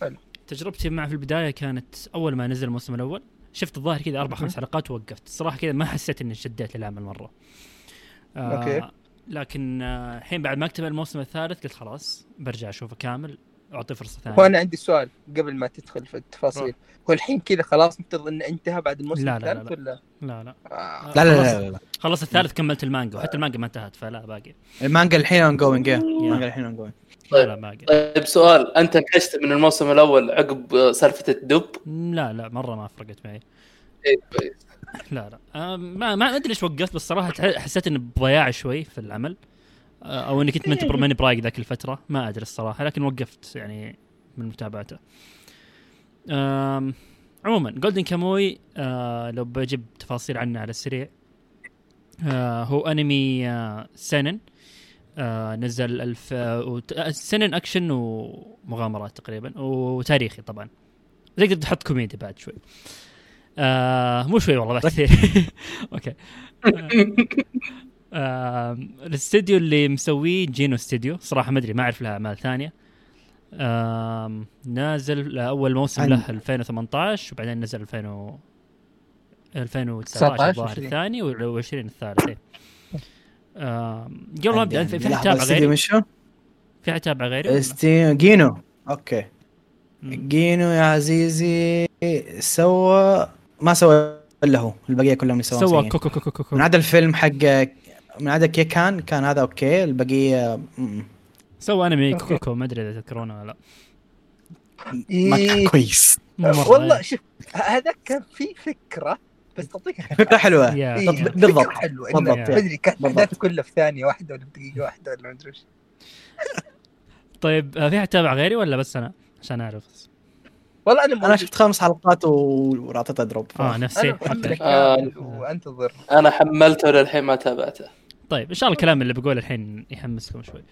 حلو. تجربتي معه في البداية كانت أول ما نزل الموسم الأول. شفت الظاهر كذا أربع خمس حلقات ووقفت. الصراحه كذا ما حسيت إني شدني العمل مرة. آه okay. لكن آه، الحين بعد ما اكتمل الموسم الثالث قلت خلاص برجع أشوفه كامل. اعطيه فرصة ثانية. وأنا عندي سؤال قبل ما تدخل في التفاصيل. هو الحين كذا خلاص مفترض انه انتهى بعد الموسم لا، لا، لا، الثالث ولا؟ لا لا. آه. لا لا لا, لا, لا. خلص الثالث كملت المانجا وحتى المانجا ما انتهت فلا باقي. المانجا الحين ongoing المانجا الحين ongoing لا طيب. لا باقي. طيب سؤال. أنت انحشت من الموسم الأول عقب سالفة الدب؟ لا لا مرة ما فرقت معي. إيه،. لا لا. آه، ما ما أدري ليش وقفت بس صراحة حسيت اني بضياع شوي في العمل. أو إني كنت منت- ماني برايق ذاك الفترة. ما أدري الصراحة لكن وقفت يعني من متابعته. عموما جولدن كاموي آه لو بجيب تفاصيل عنه على السريع. آه هو أنمي آه seinen. آه نزل ألف آه وت- آه، seinen أكشن ومغامرات تقريبا وتاريخي طبعا. تقدر تحط كوميدي بعد شوي. آه مو شوي والله بعد كثير. أوكي. آه الاستديو اللي مسويه جينو استديو صراحة ما أدري ما أعرف له أعمال ثانية آه نازل اول موسم عن- له 2018 وبعدين نزل 2000 و 2019 19 الظاهر 20. الثاني و20 الثالث. آه قبل ما ابدا في حد تابع غيري؟ في حد تابع غيري جينو أوكي. جينو يا عزيزي سوى ما سوى إلا هو البقية كلهم يسوون سوى. كوكو كوكو كوكو من عدا الفيلم حق من عدا كيكان كان هذا أوكي البقية سوى أنمي كوكو ما أدري إذا تذكرونه ولا لا ما كان. كويس والله. شوف هذا كان في فكرة بس تعطيك فكرة حلوة بالضبط. فكرة حلوة بالضبط. ما ادري كانت بالضبط. احداثه كلها في ثانية واحدة ولا في دقيقة واحدة ولا ما أدري وش طيب آه، في حد تابع غيري ولا بس أنا عشان أعرف والله أنا أنا. شفت خمس حلقات و- واعطيتها دروب آه نفسي. آه. وأنتظر أنا حملته للحين ما تابعته طيب ان شاء الله الكلام اللي بقوله الحين يحمسكم شوي؟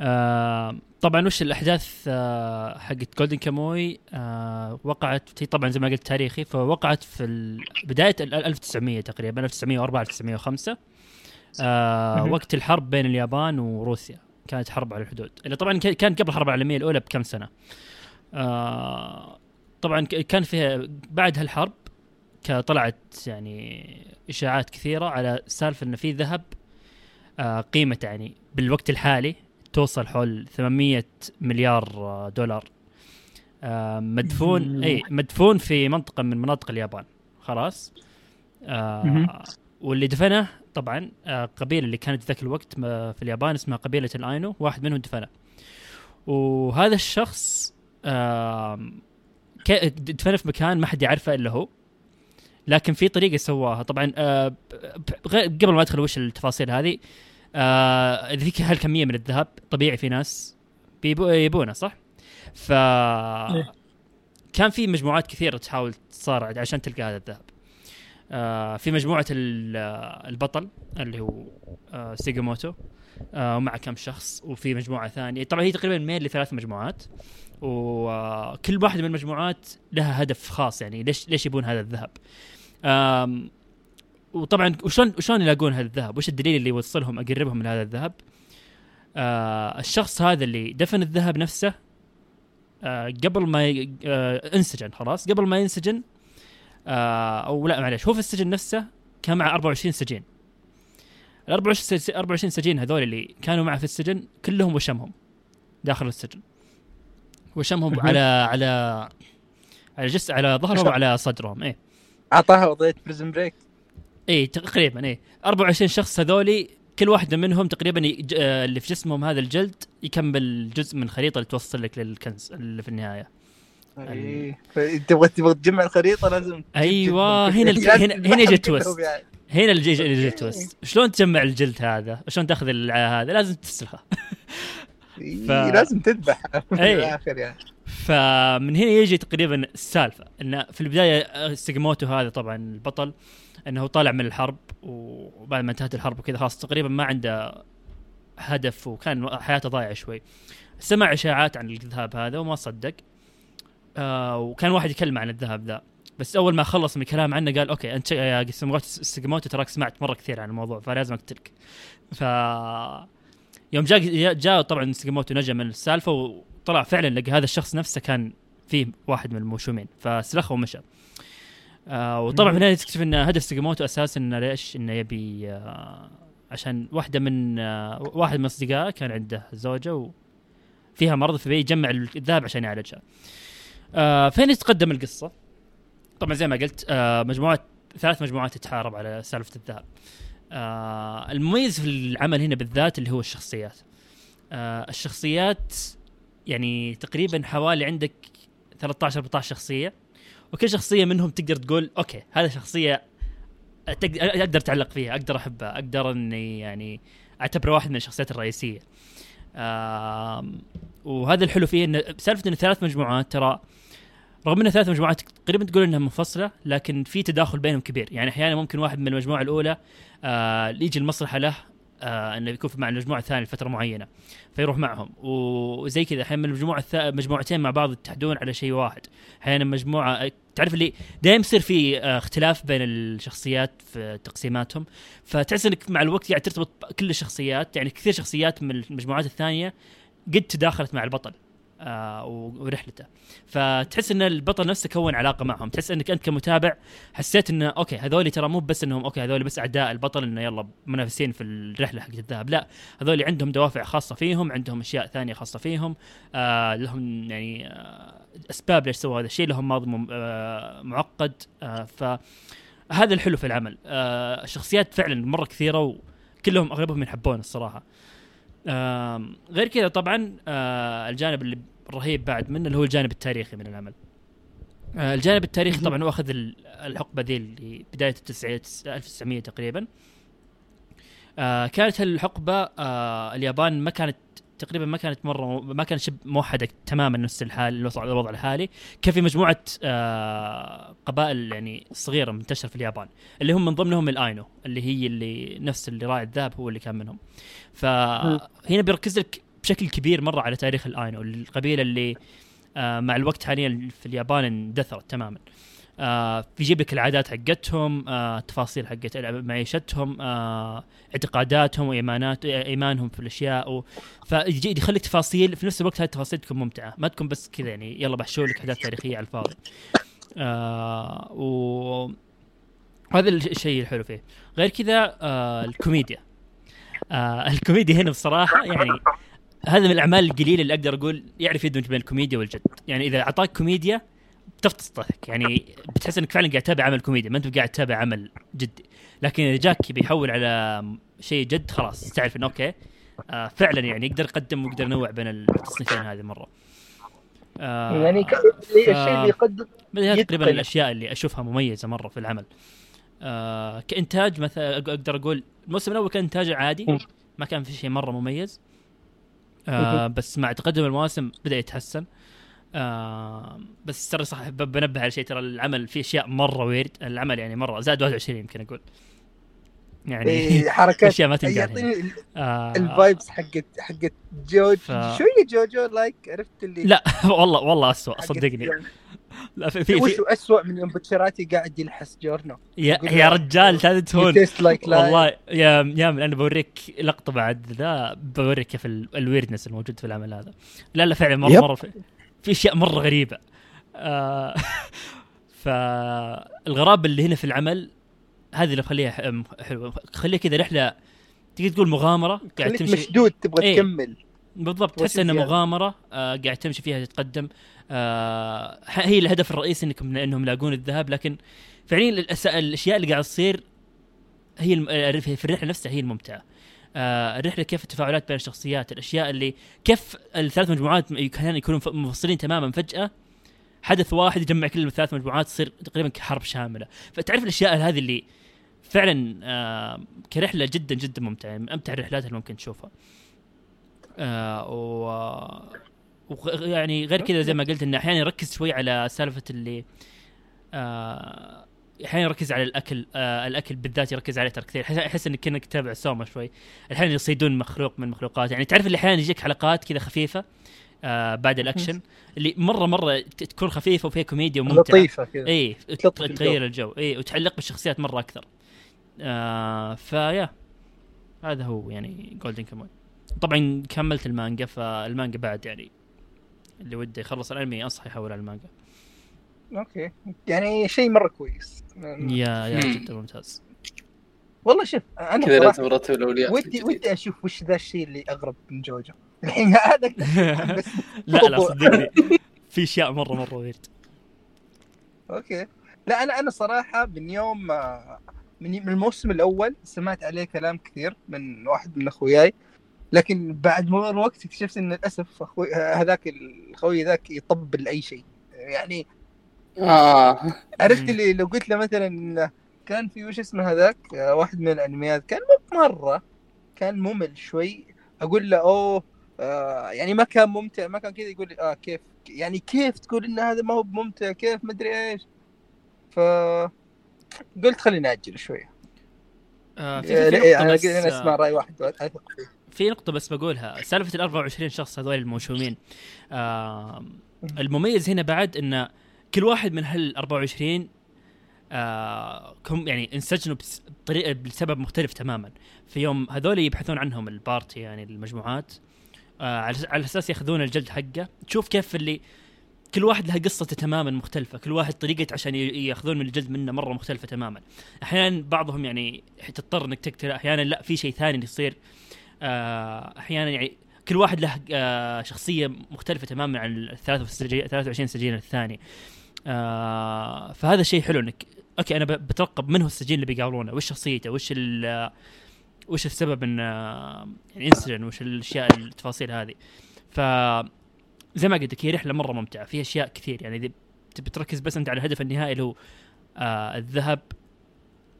آه طبعا وش الأحداث آه حقت جولدن كاموي آه وقعت هي طبعا زي ما قلت تاريخي فوقعت في بداية ال 1900 تقريبا 1904 1905 آه. وقت الحرب بين اليابان وروسيا كانت حرب على الحدود. اللي طبعا كانت قبل الحرب العالمية الأولى بكم سنة. آه طبعا كان فيها بعد هالحرب طلعت يعني إشاعات كثيرة على سالفة ان في ذهب آه قيمته يعني بالوقت الحالي توصل حول 800 مليار دولار. آه مدفون. إي مدفون في منطقة من مناطق اليابان. خلاص. آه واللي دفنه طبعا قبيلة اللي كانت ذاك الوقت في اليابان اسمها قبيلة الأينو واحد منهم دفنه. وهذا الشخص دفنه في مكان ما حد يعرفه إلا هو. لكن في طريقة سواها طبعا آه، قبل ما أدخل وش التفاصيل هذه آه، ذيك هالكمية من الذهب طبيعي في ناس يبونه صح؟ ف كان في مجموعات كثيرة تحاول تصارع عشان تلقى هذا الذهب. آه، في مجموعة ال- آه، البطل اللي هو آه، سيجاموتو آه، ومع كم شخص وفي مجموعة ثانية طبعا هي تقريبا ميل لثلاث مجموعات وكل واحدة من المجموعات لها هدف خاص يعني ليش ليش يبون هذا الذهب وطبعا وشلون وشلون يلاقون هذا الذهب وش الدليل اللي يوصلهم أقربهم من هذا الذهب؟ آه الشخص هذا اللي دفن الذهب نفسه آه قبل ما ي... آه انسجن خلاص؟ قبل ما ينسجن آه أو لا معلش هو في السجن نفسه كان معه 24 سجين. ال 24 سج- 24 سجين هذول اللي كانوا معه في السجن كلهم وشمهم داخل السجن. وشمهم مهم. على على على جس على ظهرهم. وعلى صدرهم إيه. أعطاها وضعيه Prison Break إي تقريبا إي 24 شخص هذولي كل واحدة منهم تقريبا يج- آه، اللي في جسمهم هذا الجلد يكمل جزء من خريطة اللي توصل لك للكنز اللي في النهاية إيه. تبغى تبغى تجمع الخريطة لازم جلد. هنا لازم هنا- هنا يجي كلهم ال twist. يعني. هنا اللي يجي ال twist شلون تجمع الجلد هذا شلون تأخذ هذا لازم تسلخه ف- لازم تذبح في. الآخر يعني فمن هنا يجي تقريبا السالفة انه في البداية سيجموتو هذا طبعا البطل إنه طالع من الحرب وبعد ما انتهت الحرب وكذا خلاص تقريبا ما عنده هدف وكان حياته ضايعة شوي. سمع إشاعات عن الذهب هذا وما صدق آه وكان واحد يكلم عن الذهب ذا. بس أول ما خلص من الكلام عنه قال أوكي أنت يا سيجموتو سيجموتو تراك سمعت مرة كثير عن الموضوع فلازم أقتلك. ف يوم جاء جاء طبعا سيجموتو نجا من السالفة وطلع فعلا لقى هذا الشخص نفسه كان فيه واحد من الموشومين فسلخه ومشى. آه وطبعا في النهاية تكتشف إن هدف سيجموتو أساسا إنه ليش؟ إنه يبي آه عشان واحدة من آه واحد من أصدقائه كان عنده زوجة وفيها مرض فبي يجمع الذهب عشان يعالجها. آه فين يتقدم القصة؟ طبعا زي ما قلت آه مجموعة ثلاث مجموعات تتحارب على سالفة الذهب. آه المميز في العمل هنا بالذات اللي هو الشخصيات. آه الشخصيات يعني تقريبا حوالي عندك 13 14 شخصية وكل شخصية منهم تقدر تقول أوكي هذا شخصية أقدر أتعلق فيها أقدر أحبها أقدر إني يعني أعتبره واحد من الشخصيات الرئيسية. وهذا الحلو فيه ان سالفة ان ثلاث مجموعات ترى رغم ان ثلاث مجموعات تقريبا تقول إنها منفصلة لكن في تداخل بينهم كبير. يعني أحيانا ممكن واحد من المجموعة الأولى آه يجي المصلحة له آه إنه يكون مع المجموعة الثانية لفترة معينة فيروح معهم. وزي كذا أحيانا المجموعة الث... مجموعتين مع بعض يتحدون على شيء واحد. أحيانا مجموعه تعرف اللي دائما يصير في آه، اختلاف بين الشخصيات في تقسيماتهم. فتحس إنك مع الوقت قاعد ترتبط كل الشخصيات يعني كثير شخصيات من المجموعات الثانية قد تداخلت مع البطل. ورحلته. فتحس إن البطل نفسه كون علاقة معهم. تحس إنك أنت كمتابع حسيت إنه أوكي هذول ترى مو بس إنهم أوكي هذول بس أعداء البطل إنه يلا منافسين في الرحلة حقت الذهب. لا هذول عندهم دوافع خاصة فيهم عندهم أشياء ثانية خاصة فيهم. آه لهم يعني آه أسباب ليش سووا هذا الشيء. لهم ماضي آه معقد. آه فهذا الحلو في العمل. آه الشخصيات فعلا مرة كثيرة وكلهم أغلبهم ينحبون الصراحة. آم، غير كذا طبعا آه، الجانب اللي رهيب بعد منه اللي هو الجانب التاريخي من العمل. آه، الجانب التاريخي طبعا واخذ ال- الحقبة ذي اللي بداية التسعينات 1900 تقريبا. آه، كانت الحقبة آه، اليابان ما كانت تقريبا ما كانت مرة ما كانت شبه موحدة تماما نفس الحال الوضع الوضع الحالي. كان في مجموعة قبائل يعني صغيرة منتشرة في اليابان اللي هم من ضمنهم الآينو اللي هي اللي نفس اللي راعي الذهب هو اللي كان منهم. فهنا بيركز لك بشكل كبير مرة على تاريخ الاينو القبيله اللي آه، مع الوقت حاليا في اليابان اندثرت تماما. آه، بيجيب لك العادات حقتهم آه، تفاصيل حقت معيشتهم اعتقاداتهم وايمانات إيمانهم في الأشياء. فيجي يخليك تفاصيل في نفس الوقت هذه التفاصيل تكون ممتعة. ما تكون بس كذا يعني يلا بحشو لك أحداث تاريخية على الفاضي. و هذا الشيء الحلو فيه. غير كذا الكوميديا. الكوميديا هنا بصراحة يعني هذا من الأعمال القليلة اللي أقدر أقول يعرف يدمج بين الكوميديا والجد. يعني إذا أعطاك كوميديا بتفطس ضحك يعني بتحس إنك فعلا قاعد تتابع عمل كوميديا. ما أنت قاعد تتابع عمل جدي لكن إذا جاك بيحول على شيء جد خلاص تعرف إنه أوكي آه فعلا يعني يقدر يقدم ويقدر ينوع بين التصنيفين هذه مره آه يعني الشيء اللي يقدم هذه تقريبا. الأشياء اللي أشوفها مميزة مرة في العمل. آه كإنتاج مثلا أقدر أقول الموسم الأول كان انتاجه عادي. ما كان في شيء مرة مميز. آه بس مع تقدم المواسم بدأ يتحسن. آه بس ترى صح بنبه على شيء ترى العمل فيه أشياء مرة ويرد العمل يعني مرة زاد 21 يمكن أقول. يعني إيه، حركات أشياء ما تنقال. يعطيني آه ال vibes حقت حقت جوج ف- شوية جوجو like عرفت اللي لا والله والله اسوء صدقني. لا في في, وش اسوء من يوم بوتشيلاتي قاعد يلحس جيورنو؟ يا, يا رجال هذا تون taste like والله يا يامن أنا بوريك لقطة بعد ذا بوريك كيف ال- ال weirdness الموجود في العمل هذا. لا لا فعلا مره. مرة في, في أشياء مرة غريبة. آه فالغرابه اللي هنا في العمل هذه اللي مخليها ح- حلوة. خليها كذا رحلة تقدر تقول مغامرة قاعد تمشي. مشدود تبغى إيه. تكمل. بالضبط تحس انها؟ مغامرة آه قاعد تمشي فيها تتقدم. آه هي الهدف الرئيسي إنكم إنهم يلاقون الذهب لكن فعليا الأشياء اللي قاعد تصير هي الم- في الرحلة نفسها هي الممتعة. آه الرحلة كيف التفاعلات بين الشخصيات الأشياء اللي كيف الثلاث مجموعات كانوا يكونوا منفصلين تماما فجأة حدث واحد يجمع كل الثلاث مجموعات تصير تقريبا كحرب شاملة. فتعرف الأشياء هذه اللي فعلا آه كرحلة جدا جدا ممتعة من أمتع الرحلات اللي ممكن تشوفها. آه و وغ- يعني غير كذا زي ما قلت انه أحيانا يركز شوي على سالفة اللي آه أحيانا يركز على الأكل آه الأكل بالذات يركز عليه ترى كثير. احس إنك كأنك تتابع سوما شوي. أحيانا يصيدون مخلوق من المخلوقات يعني تعرف اللي أحيانا يجيك حلقات كذا خفيفة آه بعد الأكشن اللي مرة مرة تكون خفيفة وفيها كوميديا وممتعة. لطيفة كذا. اي. تغير الجو. اي وتعلق بالشخصيات مرة أكثر. آه فيا هذا هو يعني جولدن كاموي طبعا كملت المانجا فالمانجا بعد يعني اللي وده يخلص الانمي انصح يحول على المانجا. أوكي. يعني شيء مرة كويس. yeah yeah. جدا ممتاز. والله شوف أنا كذا لازم نرتب الاولويات ودي. ودي أشوف وش ذا الشيء اللي أغرب من جوجو. الحين هذا لا لا صدقني. في أشياء مره مرة ويرد okay. لا أنا أنا صراحة من يوم من الموسم الأول سمعت عليه كلام كثير من واحد من أخوياي. لكن بعد مرور الوقت اكتشفت إن للأسف أخوي هذاك الخوي ذاك يطبل أي شيء. يعني آه. عرفت. اللي لو قلت له مثلا كان في وش اسمه هذاك؟ آه، واحد من الأنميات. كان مو مره كان ممل شوي. أقول له أوه آه يعني ما كان ممتع ما كان كذا يقول لي آه كيف؟ يعني كيف تقول إن هذا ما هو ممتع؟ كيف؟ مدري إيش. ف قلت خليني أجل شوية. آه في, في, في نقطة أنا بس أنا أسمع آه رأي واحد. أثق فيه. في نقطة بس بقولها. سالفة ال 24 شخص هذول الموشومين. آه المميز هنا بعد إن كل واحد من هال 24 آه كم يعني انسجنوا بطريقة بسبب مختلف تماما. في يوم هذول يبحثون عنهم البارتي يعني المجموعات آه على أساس يأخذون الجلد حقه. تشوف كيف اللي كل واحد لها قصته تماما مختلفة، كل واحد طريقة عشان يأخذون من الجلد منه مرة مختلفة تماما. أحيانا بعضهم يعني تضطر إنك تقتل، أحيانا لا في شيء ثاني يصير. أحيانا يعني كل واحد له آه، شخصية مختلفة تماما عن ال 23 23 سجين الثاني. آه، فهذا شيء حلو إنك okay أنا بترقب من هو السجين اللي بيقابلونه وش شخصيته؟ وش ال وش السبب إن آه، يعني انسجن وش الأشياء التفاصيل هذه؟ ف زي ما قلت لك هي رحلة مرة ممتعة. فيها أشياء كثير. يعني إذا تبي تركز بس أنت على الهدف النهائي اللي هو آه الذهب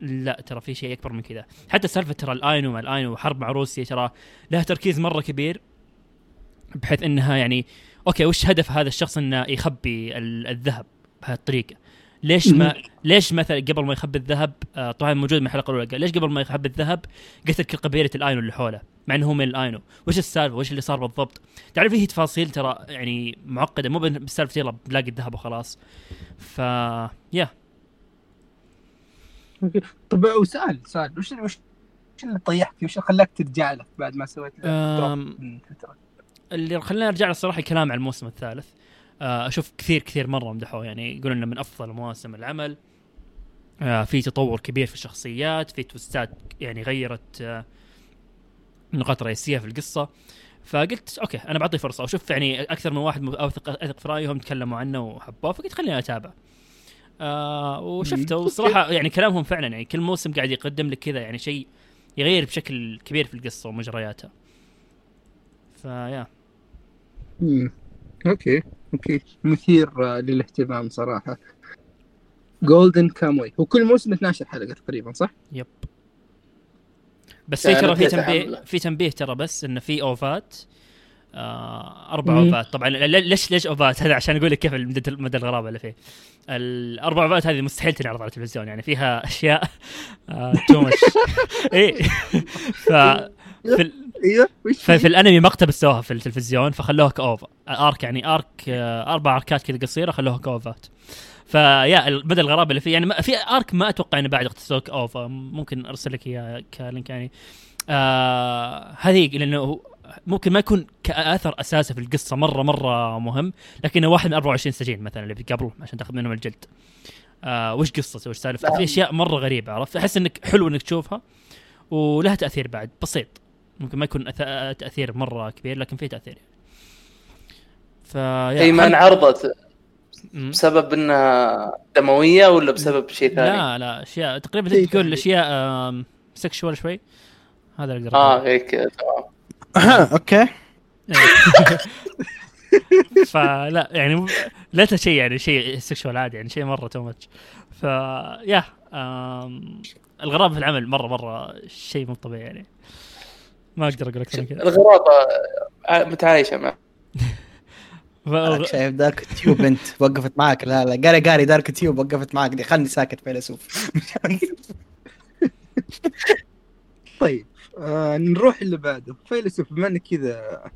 لا ترى في شيء أكبر من كذا. حتى سالفة ترى الاينو مع الاينو وحرب مع روسيا ترى لها تركيز مرة كبير بحيث إنها يعني okay وش هدف هذا الشخص إنه يخبي ال- الذهب بهالطريقة؟ ليش ما ليش مثلا قبل ما يخبي الذهب آه طبعا موجود من الحلقة الأولى ليش قبل ما يخبي الذهب قتل كل قبيلة الاينو اللي حوله مع إنه هو من الاينو وش السالفة؟ وش اللي صار بالضبط؟ تعرف فيه تفاصيل ترى يعني معقدة مو بسالفة يلا بلاقي الذهب وخلاص. ف yeah. طب وسؤال سؤال وش وش وش اللي طيحك فيه؟ وش اللي خلاك ترجع له بعد ما سويت له drop أم، من فتره؟ اللي خلاني أرجع له الصراحه الكلام على الموسم الثالث. آه، أشوف كثير كثير مرة مدحوه. يعني يقولون إنه من أفضل مواسم العمل. آه، في تطور كبير في الشخصيات في twist ات يعني غيرت آه، نقاط رئيسية في القصة. فقلت okay أنا بعطيه فرصة. وشوف يعني أكثر من واحد اوثق أثق في رأيهم تكلموا عنه وحبوه. فقلت خليني أتابع. آه وشفته. وصراحه يعني كلامهم فعلا يعني كل موسم قاعد يقدم لك كذا يعني شيء يغير بشكل كبير في القصة ومجرياتها ف yeah مم. okay. okay. مثير آه، للاهتمام صراحة. جولدن كاموي هو كل موسم 12 حلقة تقريبا صح؟ yep. بس في ترى في تنبيه. في تنبيه ترى بس إنه في OVA ات. آه أربع. OVA ات. طبعا ليش ليش OVA ات؟ هذا عشان أقول لك كيف مدى الغرابة اللي فيه. الأربع OVA ات هذه مستحيل تنعرض على التلفزيون يعني فيها أشياء too much اي ف في, ال- أيوه وش في, في الأنمي مقتبس سووها في التلفزيون فخلوها ك OVA arc يعني arc آه، أربع arc ات كذا قصيرة خلوها ك OVA ات. ف yeah مدى الغرابة اللي فيه يعني في arc ما أتوقع إنه بعد اختصار OVA ممكن أرسل لك إياه ك link يعني. آه هذه لأنه ممكن ما يكون كآثر أساسي في القصة مرة مرة مهم لكنه واحد من 24 سجين مثلا اللي قبله عشان تاخذ منهم الجلد آه وش قصته وش سالفته في أشياء مرة غريبة عرفت أحس إنك حلو إنك تشوفها ولها تأثير بعد بسيط ممكن ما يكون تأثير مرة كبير لكن في تأثير يعني. فيا هي ما انعرضت. بسبب إنها دموية ولا بسبب شيء ثاني؟ لا لا أشياء تقريبا تقول. أشياء سكشوال شوي هذا اللي أقدر آه. هيك تمام أوكي. فلا يعني لا شيء يعني شيء سكشوال عادي يعني شيء مرة تو ماتش ف يا الغرابة في العمل مرة مرة شيء مو طبيعي يعني. ما أقدر أقول أكثر من كذا. الغرابة آه، متعايشة مع. ف- شايف دارك تيوب أنت وقفت معك. لا لا قاري قاري دارك تيوب وقفت معك دي. خلني ساكت فيلسوف. طيب. آه نروح اللي بعده. فيلسوف بما انك كذا آه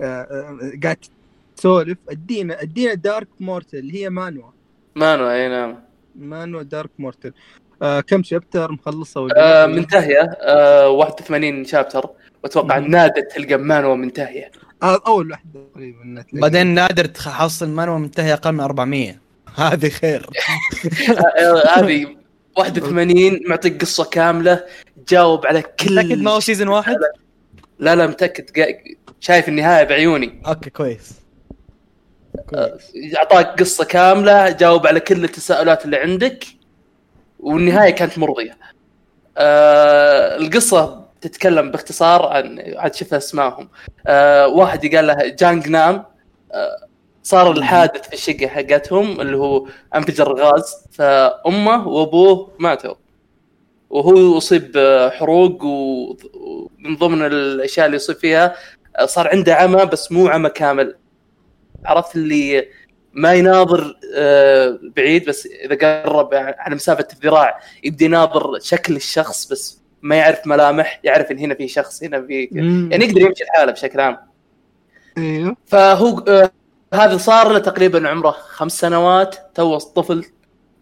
آه قاعد تسولف. أدينا أدينا دارك مورتل اللي هي مانوا مانو أي نعم. مانوا دارك مورتل آه كم شابتر مخلصة ولا آه منتهية. آه 81 شابتر وأتوقع. نادر تلقى مانوا منتهية. آه أول واحدة تقريبا. بعدين نادر تحصل منوى منتهي أقل من 400 هذه خير. هذه 81 معطيك قصة كاملة تجاوب على كل متأكد ما هو season واحد؟ لا لا متأكد قا- شايف النهاية بعيوني okay كويس كويس أعطاك قصة كاملة جاوب على كل التساؤلات اللي عندك والنهاية كانت مرضية. آه القصة تتكلم باختصار عن عاد شوف أسمائهم. آه واحد قال له جانج نام آه صار الحادث في الشقة حقتهم اللي هو أنفجر غاز فأمه وأبوه ماتوا. وهو اصيب حروق ومن ضمن الأشياء اللي يصيب فيها صار عنده عمى بس مو عمى كامل عرفت اللي ما يناظر آه، بعيد بس إذا قرب على مسافة الذراع يبدأ يناظر شكل الشخص بس ما يعرف ملامح يعرف إن هنا في شخص هنا في. يعني يقدر يمشي الحالة بشكل عام إيوه فهو آه، هذا صار له تقريبا عمره خمس سنوات تو طفل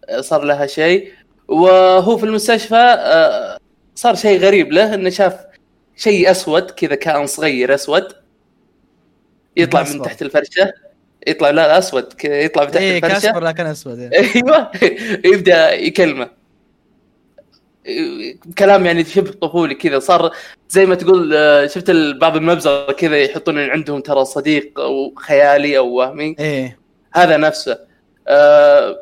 آه، صار لها شيء. وهو في المستشفى آه، صار شيء غريب له إنه شاف شيء أسود كذا كائن صغير أسود. يطلع من. تحت الفرشة. يطلع لا أسود كذا يطلع من تحت إيه الفرشة. كاسبر لكن أسود يعني. أيوه. يبدأ يكلمه. كلام يعني شبه طفولي كذا. صار زي ما تقول آه، شفت بعض المبزره كذا يحطون عندهم ترى صديق أو خيالي أو وهمي؟ إيه. هذا نفسه. آه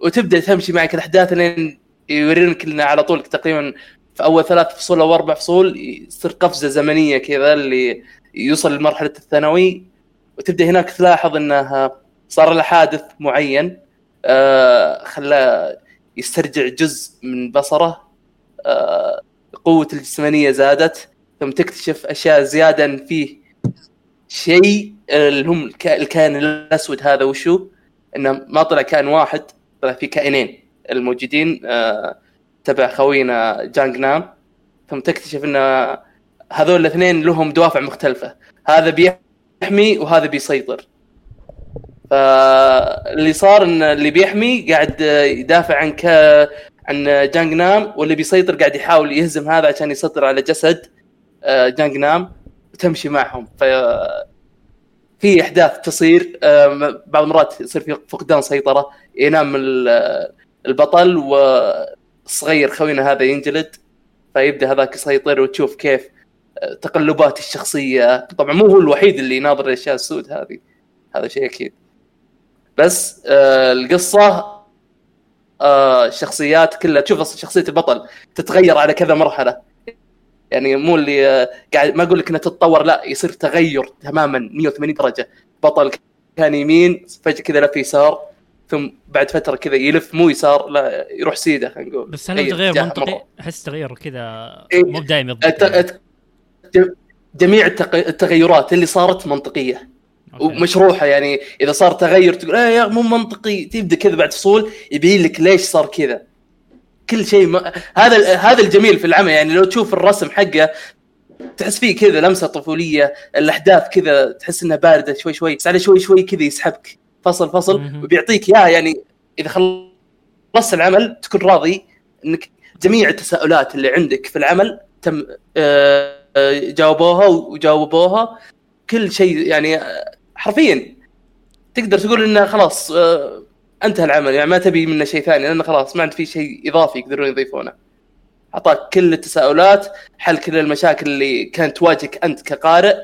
وتبدأ تمشي معك الأحداث لين يورينك انه على طول تقريبا في أول ثلاث فصول أو أربع فصول يصير قفزة زمنية كذا اللي يوصل لمرحلة الثانوي. وتبدأ هناك تلاحظ انه صار له حادث معين آه خلاه يسترجع جزء من بصره. قوة الجسمانية زادت ثم تكتشف أشياء زيادة ان فيه شيء اللي هم الك- الكائن الأسود هذا وشو؟ إنه ما طلع كائن واحد طلع في كائنين الموجودين آه تبع خوينا جانج نام ثم تكتشف إن هذول الاثنين لهم دوافع مختلفة هذا بيحمي وهذا بيسيطر فاللي صار إن اللي بيحمي قاعد يدافع عن. عن جانج نام واللي بيسيطر قاعد يحاول يهزم هذا عشان يسيطر على جسد آه، جانج نام وتمشي معهم. ف في أحداث تصير آه، بعض المرات يصير في فقدان سيطرة ينام ال- البطل والصغير خوينا هذا ينجلد فيبدأ هذاك يسيطر وتشوف كيف آه، تقلبات الشخصية. طبعا مو هو الوحيد اللي يناظر الأشياء السود هذه هذا شيء أكيد. بس آه، القصة آه، الشخصيات كلها تشوف شخصية البطل تتغير على كذا مرحلة يعني مو اللي آه، قاعد ما أقول لك انها تتطور لا يصير تغير تماما 180 درجة بطل كان يمين فجأة كذا لف يسار ثم بعد فترة كذا يلف مو يسار لا يروح سيده خلينا نقول بس هل غير تغير منطقي؟ أحس تغير كذا إيه. مو الت- ج- جميع التغيرات اللي صارت منطقية. ومشروحه يعني إذا صار تغير تقول إيه يا مو منطقي. تبدأ كذا بعد فصول يبين لك ليش صار كذا. كل شيء ما... هذا هذا الجميل في العمل يعني لو تشوف الرسم حقه تحس فيه كذا لمسة طفولية الأحداث كذا تحس إنها باردة شوي شوي بس على شوي شوي كذا يسحبك. فصل فصل. وبيعطيك اياها يعني إذا خلصت العمل تكون راضي إنك جميع التساؤلات اللي عندك في العمل تم آه، آه، جاوبوها وجاوبوها. كل شيء يعني حرفيا. تقدر تقول إنه خلاص آه، انتهى العمل يعني ما تبي منه شيء ثاني لأنه خلاص ما عند في شيء إضافي يقدرون يضيفونه. أعطاك كل التساؤلات حل كل المشاكل اللي كانت تواجهك أنت كقارئ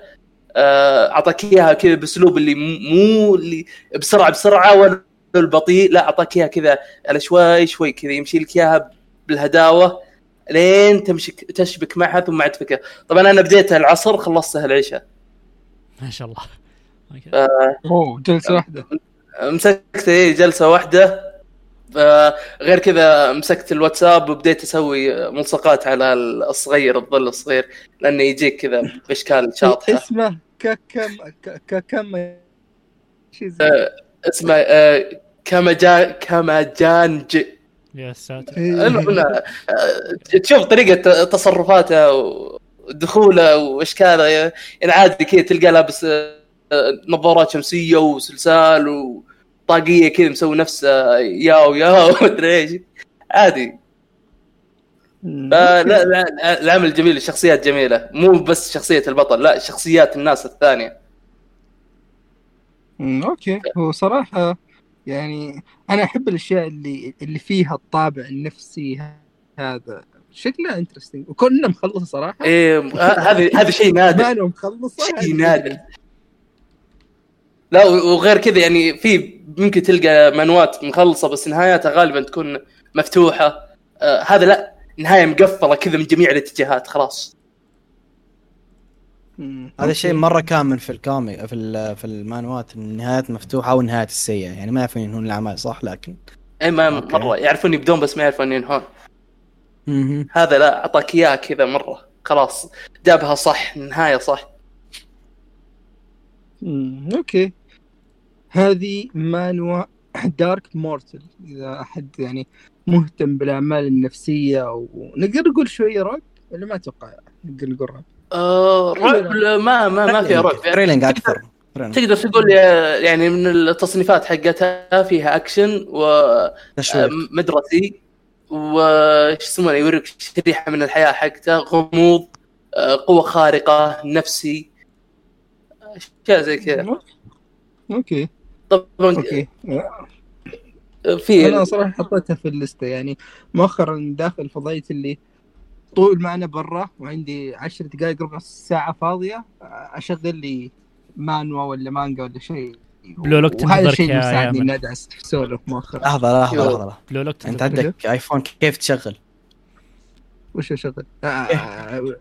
آه، أعطاك إياها كذا بأسلوب اللي مو- اللي بسرعة بسرعة ولا البطيء لا أعطاك إياها كذا على شوي شوي كذا يمشي لك إياها بالهداوة لين تمشك تشبك معها ثم عاد فكره طبعا أنا بديتها العصر خلصتها العشاء. ما شاء الله. أوه جلسة واحدة. مسكت إيه جلسة واحدة. غير كذا مسكت الواتساب وبديت أسوي ملصقات على الصغير الظل الصغير لأنه يجيك كذا بإشكال شاطحة. اسمه ككم ك- ككم شيء زي آه، اسمه آه، كمجا كمجانج. يا ساتر. إيه. آه، تشوف طريقة تصرفاته ودخوله وإشكاله يعني عادي كذا تلقى لابس نظارات شمسية وسلسال وطاقية كذا مسوي نفسه ياو ياو مدري إيش. عادي. لا لا لا العمل جميل الشخصيات جميلة. مو بس شخصية البطل لا شخصيات الناس الثانية. okay. هو صراحة يعني أنا أحب الأشياء اللي اللي فيها الطابع النفسي هذا. شكلها interesting وكنا مخلصة صراحة. إيه هذا هذا شيء نادر. مانوا مخلصة شيء نادر. لا وغير كذا يعني في ممكن تلقى مانوات مخلصة بس نهاياتها غالبا تكون مفتوحة. آه هذا لا نهاية مقفلة كذا من جميع الاتجاهات خلاص. هذا okay. شيء مرة كامل في ال comic في ال- في المانوات النهايات مفتوحة والنهايات السيئة. يعني ما يعرفون ينهون الأعمال صح؟ لكن إي ما okay. مرة. يعرفون يبدون بس ما يعرفون ينهون. هذا لا أعطاك اياه كذا مرة. خلاص. جابها صح نهاية صح. okay. هذه مانوا دارك مورتل. إذا أحد يعني مهتم بالأعمال النفسية أو نقدر نقول شوية رعب ولا ما أتوقع نقدر نقول رعب؟ آه رعب ما ما ما فيها رعب. thrilling أكثر. تقدر تقول يعني من التصنيفات حقتها فيها أكشن تشويق. ومدرسي وش يسمونه يوريك شريحة من الحياة حقته. غموض آه، قوة خارقة نفسي أشياء زي كذا. okay. طبعا okay في أنا صراحة حطيتها في الليستة يعني مؤخرا داخل فضايه اللي طول ما أنا برا وعندي عشر دقائق ربع ساعة فاضية أشغل لي مانوا ولا مانجا ولا شيء بلو لوك وهذا الشيء يا اللي. إني أدعس في سولف مؤخرا لحظة لحظة. لحظة بلو لوك أنت. عندك ايفون كيف تشغل؟ وش أشغل؟ آه، آه،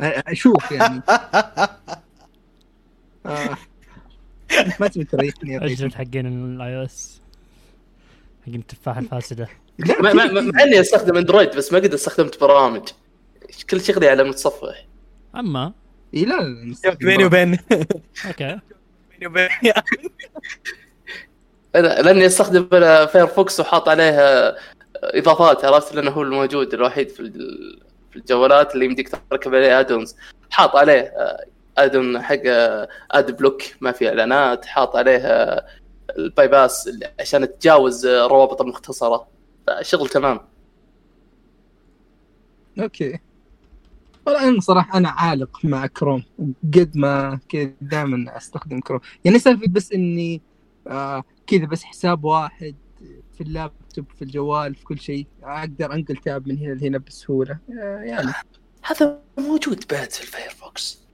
آه، أشوف يعني آه. ما تبي تريحني يا أجلد ريت. حقين ال iOS حقين التفاحة الفاسدة. مع, مع, إني أستخدم Android بس ما قد استخدمت برامج. كل شغلي على متصفح. أما. إي لا بيني وبين. okay. بيني وبين. أنا لأني أستخدم Firefox وحاط عليه إضافات عرفت؟ لأنه هو الموجود الوحيد في ال- في الجوالات اللي يمديك تركب عليه add-ons حاط عليه add-on حق ad block ما في إعلانات حاط عليه ال bypass اللي- عشان تتجاوز الروابط المختصرة. شغل تمام. okay. والله أنا صراحة أنا عالق مع كروم قد ما كذا دائما أستخدم كروم يعني سالفة بس إني آه كذا بس حساب واحد في اللابتوب في الجوال في كل شيء أقدر أنقل tab من هنا لهنا بسهولة. آه يعني. هذا موجود بعد في ال Firefox.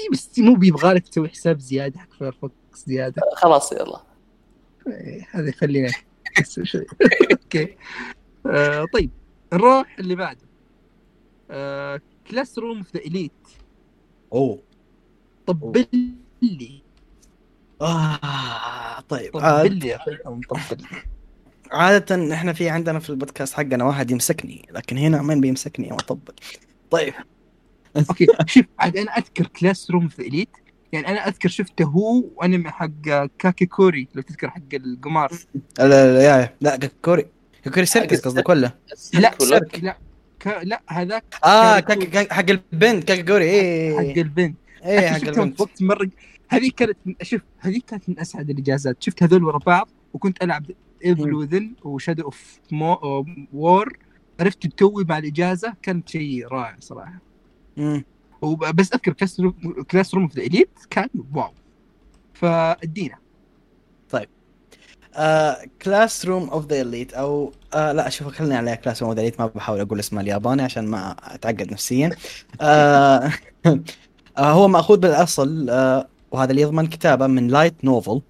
إي بس مو بيبغالك تسوي حساب زيادة حق Firefox زيادة. خلاص يلا. هذا خلينا okay. آه طيب. نروح اللي بعده. آه Classroom of the Elite أوه. طبل لي آه طيب. طبل عاد لي يا أخي. عادة إحنا في عندنا في البودكاست حقنا واحد يمسكني لكن هنا من بيمسكني واطبل طيب. أوكي. شوف عاد أنا أذكر كلاس روم ذا إليت. يعني أنا أذكر شفته هو وأنمي حق كاكي كوري لو تذكر حق القمار. لا لا لا, لا كوري كوري سيركس قصدك ولا؟ لا؟ سيرك لا. ك... لا هذاك آه كوري. كاك- كاك- حق البنت كاكي كوري حق إيه البنت. إيه حق البنت. في وقت مره هذه كانت شوف هذه كانت من أسعد الإجازات. شفت هذول ورا بعض وكنت ألعب Evil Within و Shadow of War عرفت توي مع الإجازة؟ كان شيء رائع صراحة. وبس أذكر Classroom Classroom في ال Elite كان واو. فادينا. Classroom of the Elite أو آه لا شوف خليني على Classroom of the Elite ما بحاول أقول اسمه الياباني عشان ما أتعقد نفسيا. آه هو مأخوذ بالأصل آه وهذا اللي يضمن كتابة من light novel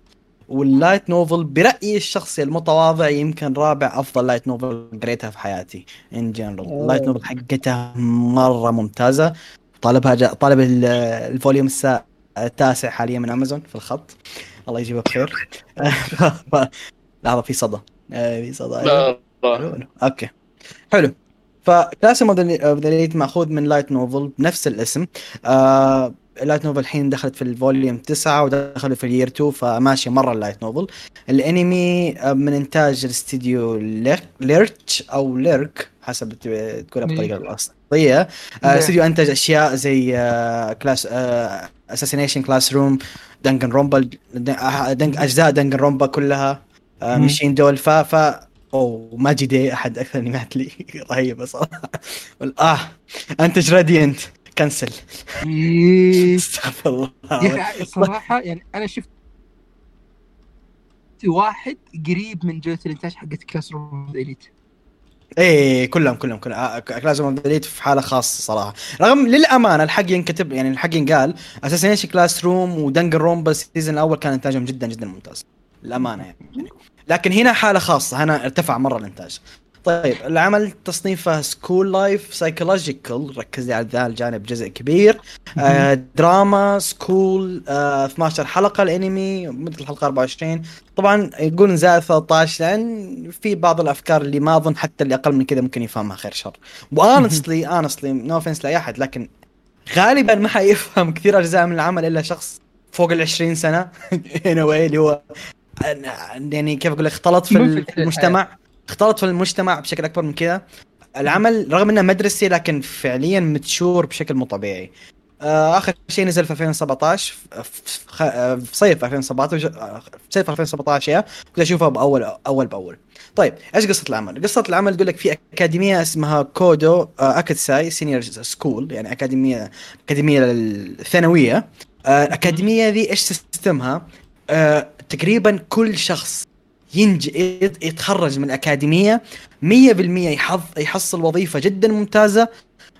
وال light novel برأيي الشخصي المتواضع يمكن رابع أفضل light novel قريتها في حياتي in general ال light novel حقتها مرة ممتازة. طالبها جا طالب ال- ال volume السا- التاسع حاليا من امازون في الخط. الله يجيبه بخير. لحظة في صدى. آه، في صدى. لا لا. حلو. okay حلو ف Class of the مأخوذ من light novel بنفس الاسم. آه light novel الحين دخلت في ال volume 9 ودخلوا في ال year 2 فماشي مرة ال light novel الانمي آه، من إنتاج ال studio Ler- Lerche أو ليرك حسب تقولها بالطريقة الأصلية. آه،. استديو أنتج أشياء زي آه، Class Assassination Classroom Danganronpa أجزاء Danganronpa كلها آه،. مشين دول ف أوه ماجي داي أحد أكثر انميات لي رهيبة صراحة. آه أنتج راديانت كنسل. إيه. استغفر الله. أخي صراحة يعني أنا شفت واحد قريب من جوده الإنتاج حقت كلاس روم اليت إيه كلهم كلهم كلهم. كلاس اوف ديليت في حالة خاصة صراحة. رغم للأمانة الحق ينكتب يعني الحق ينقال أساسا كلاس روم ودنجر روم بس السيزون الأول كان إنتاجهم جدا جدا ممتاز. للأمانة يعني. لكن هنا حالة خاصة. هنا ارتفع مرة الإنتاج. طيب العمل تصنيفه school life psychological ركز لي على ذا الجانب جزء كبير. آه drama school آه 12 حلقة الانمي مده الحلقة 24 طبعا يقول زائد 13 لأن في بعض الأفكار اللي ما أظن حتى اللي أقل من كذا ممكن يفهمها خير شر. honestly honestly no offense لأي أحد لكن غالبا ما حيفهم كثير أجزاء من العمل إلا شخص فوق ال 20 سنه واي اللي هو يعني كيف أقول لك اختلط في. المجتمع. اختلط في المجتمع بشكل أكبر من كذا العمل رغم إنه مدرسي لكن فعليا mature بشكل مو طبيعي. آه، آخر شيء نزل في 2017 في- آه، صيف 2017 آه، في صيف 2017 يا. كنت أشوفها باول أول بأول. طيب إيش قصة العمل؟ قصة العمل تقول لك في أكاديمية اسمها Kodo آه، Ikusei senior school يعني اكاديميه أكاديمية الثانويه آه، الأكاديمية ذي إيش سيستمها؟ آه، تقريبا كل شخص ينج يت- يتخرج من الأكاديمية 100% يحظ يحصل وظيفة جدا ممتازة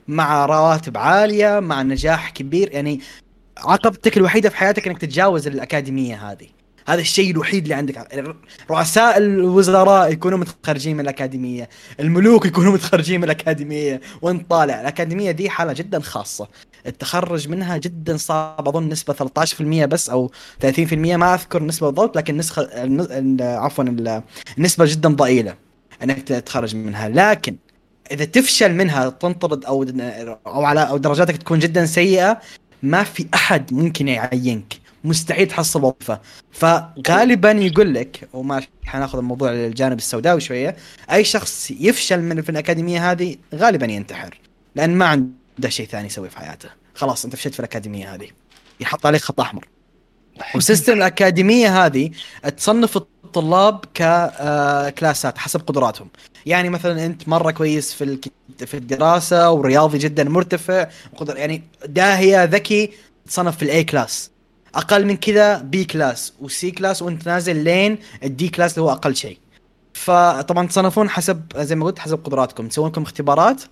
مع رواتب عالية مع نجاح كبير. يعني عقبتك الوحيدة في حياتك إنك تتجاوز الأكاديمية هذه. هذا الشيء الوحيد اللي عندك. رؤساء الوزراء يكونوا متخرجين من الأكاديمية. الملوك يكونوا متخرجين من الأكاديمية. وانت طالع؟ الأكاديمية دي حالة جدا خاصة. التخرج منها جدا صعب. أظن نسبة 13% بس أو 30% ما أذكر النسبة بالضبط لكن نسخه عفوا ال- النسبة جدا ضئيلة إنك تتخرج منها. لكن إذا تفشل منها تنطرد أو أو على أو درجاتك تكون جدا سيئة ما في أحد ممكن يعينك. مستحيل تحصل وظيفة. فغالبا يقول لك وما حناخذ الموضوع للجانب السوداوي شوية أي شخص يفشل من في الأكاديمية هذه غالبا ينتحر لأن ما عنده شيء ثاني يسويه في حياته. خلاص أنت فشلت في الأكاديمية هذه. يحط عليك خط أحمر. و system الأكاديمية هذه تصنف الطلاب ككلاسات حسب قدراتهم. يعني مثلا أنت مرة كويس في في الدراسة ورياضي جدا مرتفع وقدر يعني داهية ذكي تصنف في ال A class أقل من كذا B class و C class وأنت نازل لين ال D class اللي هو أقل شيء. فطبعا تصنفون حسب زي ما قلت حسب قدراتكم. تسوون لكم اختبارات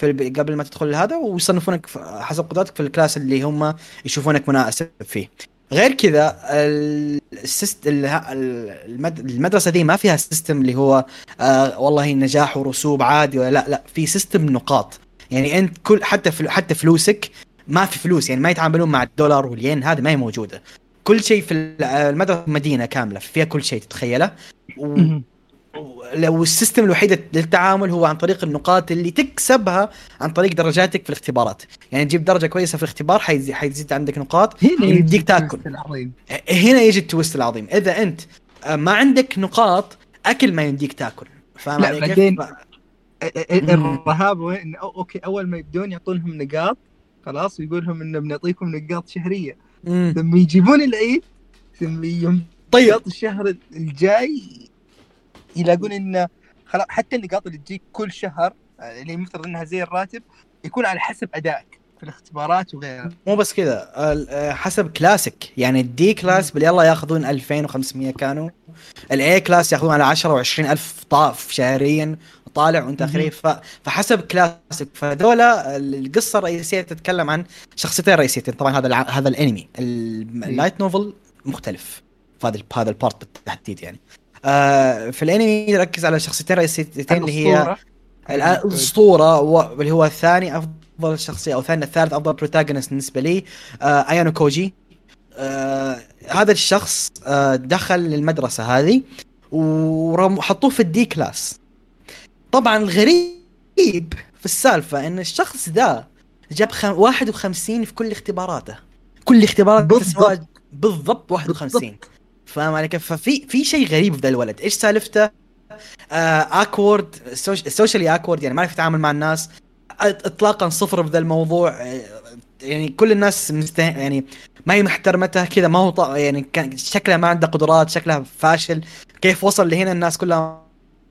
في قبل ما تدخل هذا ويصنفونك حسب قدراتك في ال class اللي هم يشوفونك مناسب فيه. غير كذا ال- ال syst ال- المد- المدرسة دي ما فيها system اللي هو آه والله نجاح ورسوب عادي ولا لا لا في system نقاط. يعني أنت كل حتى فل حتى فلوسك ما في فلوس يعني ما يتعاملون مع الدولار والين هذه ما هي موجودة. كل شيء في ال- المدرسة مدينة كاملة فيها كل شيء تتخيله. لو ال system الوحيد للتعامل هو عن طريق النقاط اللي تكسبها عن طريق درجاتك في الاختبارات. يعني تجيب درجة كويسة في الاختبار حيزيد, حيزيد عندك نقاط هنا يمديك تاكل. العظيم. هنا يجي ال twist العظيم. إذا أنت آه، ما عندك نقاط أكل ما يمديك تاكل. فاهم علي؟ بعدين- الرهاب وين؟ okay أول ما يبدون يعطونهم نقاط خلاص ويقول لهم إنه بنعطيكم نقاط شهرية. لما يجيبون العيد ثم يوم طيب. الشهر الجاي يلاقون انه خلاص حتى النقاط اللي تجيك كل شهر آه، اللي المفترض إنها زي الراتب يكون على حسب أدائك في الاختبارات وغيرها مو بس كذا آه، حسب كلاسك. يعني ال D class باليلا ياخذون 2500 كانوا. ال A class ياخذون على 10 و20 ألف طاف شهريا طالع وأنت اخري ف... فحسب كلاسك. فذولا القصة الرئيسية تتكلم عن شخصيتين رئيسيتين. طبعا هذا الع... هذا الأنمي. ال- ال light novel مختلف. في هذا هذا ال part بالتحديد يعني. آه في الانمي يركز على شخصيتين رئيسيتين اللي هي الأسطورة. و- اللي هو الثاني أفضل شخصية أو ثاني الثالث أفضل protagonist بالنسبة لي آه أيانوكوجي. آه هذا الشخص آه دخل المدرسة هذه وحطوه في ال D class. طبعا الغريب في السالفة إن الشخص ذا جاب خم... 51 في كل اختباراته. كل اختبارات بالضبط. بالضبط 51 فاهم علي كيف؟ ففي في شيء غريب في ذا الولد، إيش سالفته؟ awkward socially awkward يعني ما يعرف يتعامل مع الناس. اطلاقا صفر في ذا الموضوع. آه، يعني كل الناس مسته... يعني ما هي محترمته كذا ما هو ط... يعني كان شكله ما عنده قدرات شكله فاشل. كيف وصل لهنا؟ الناس كلها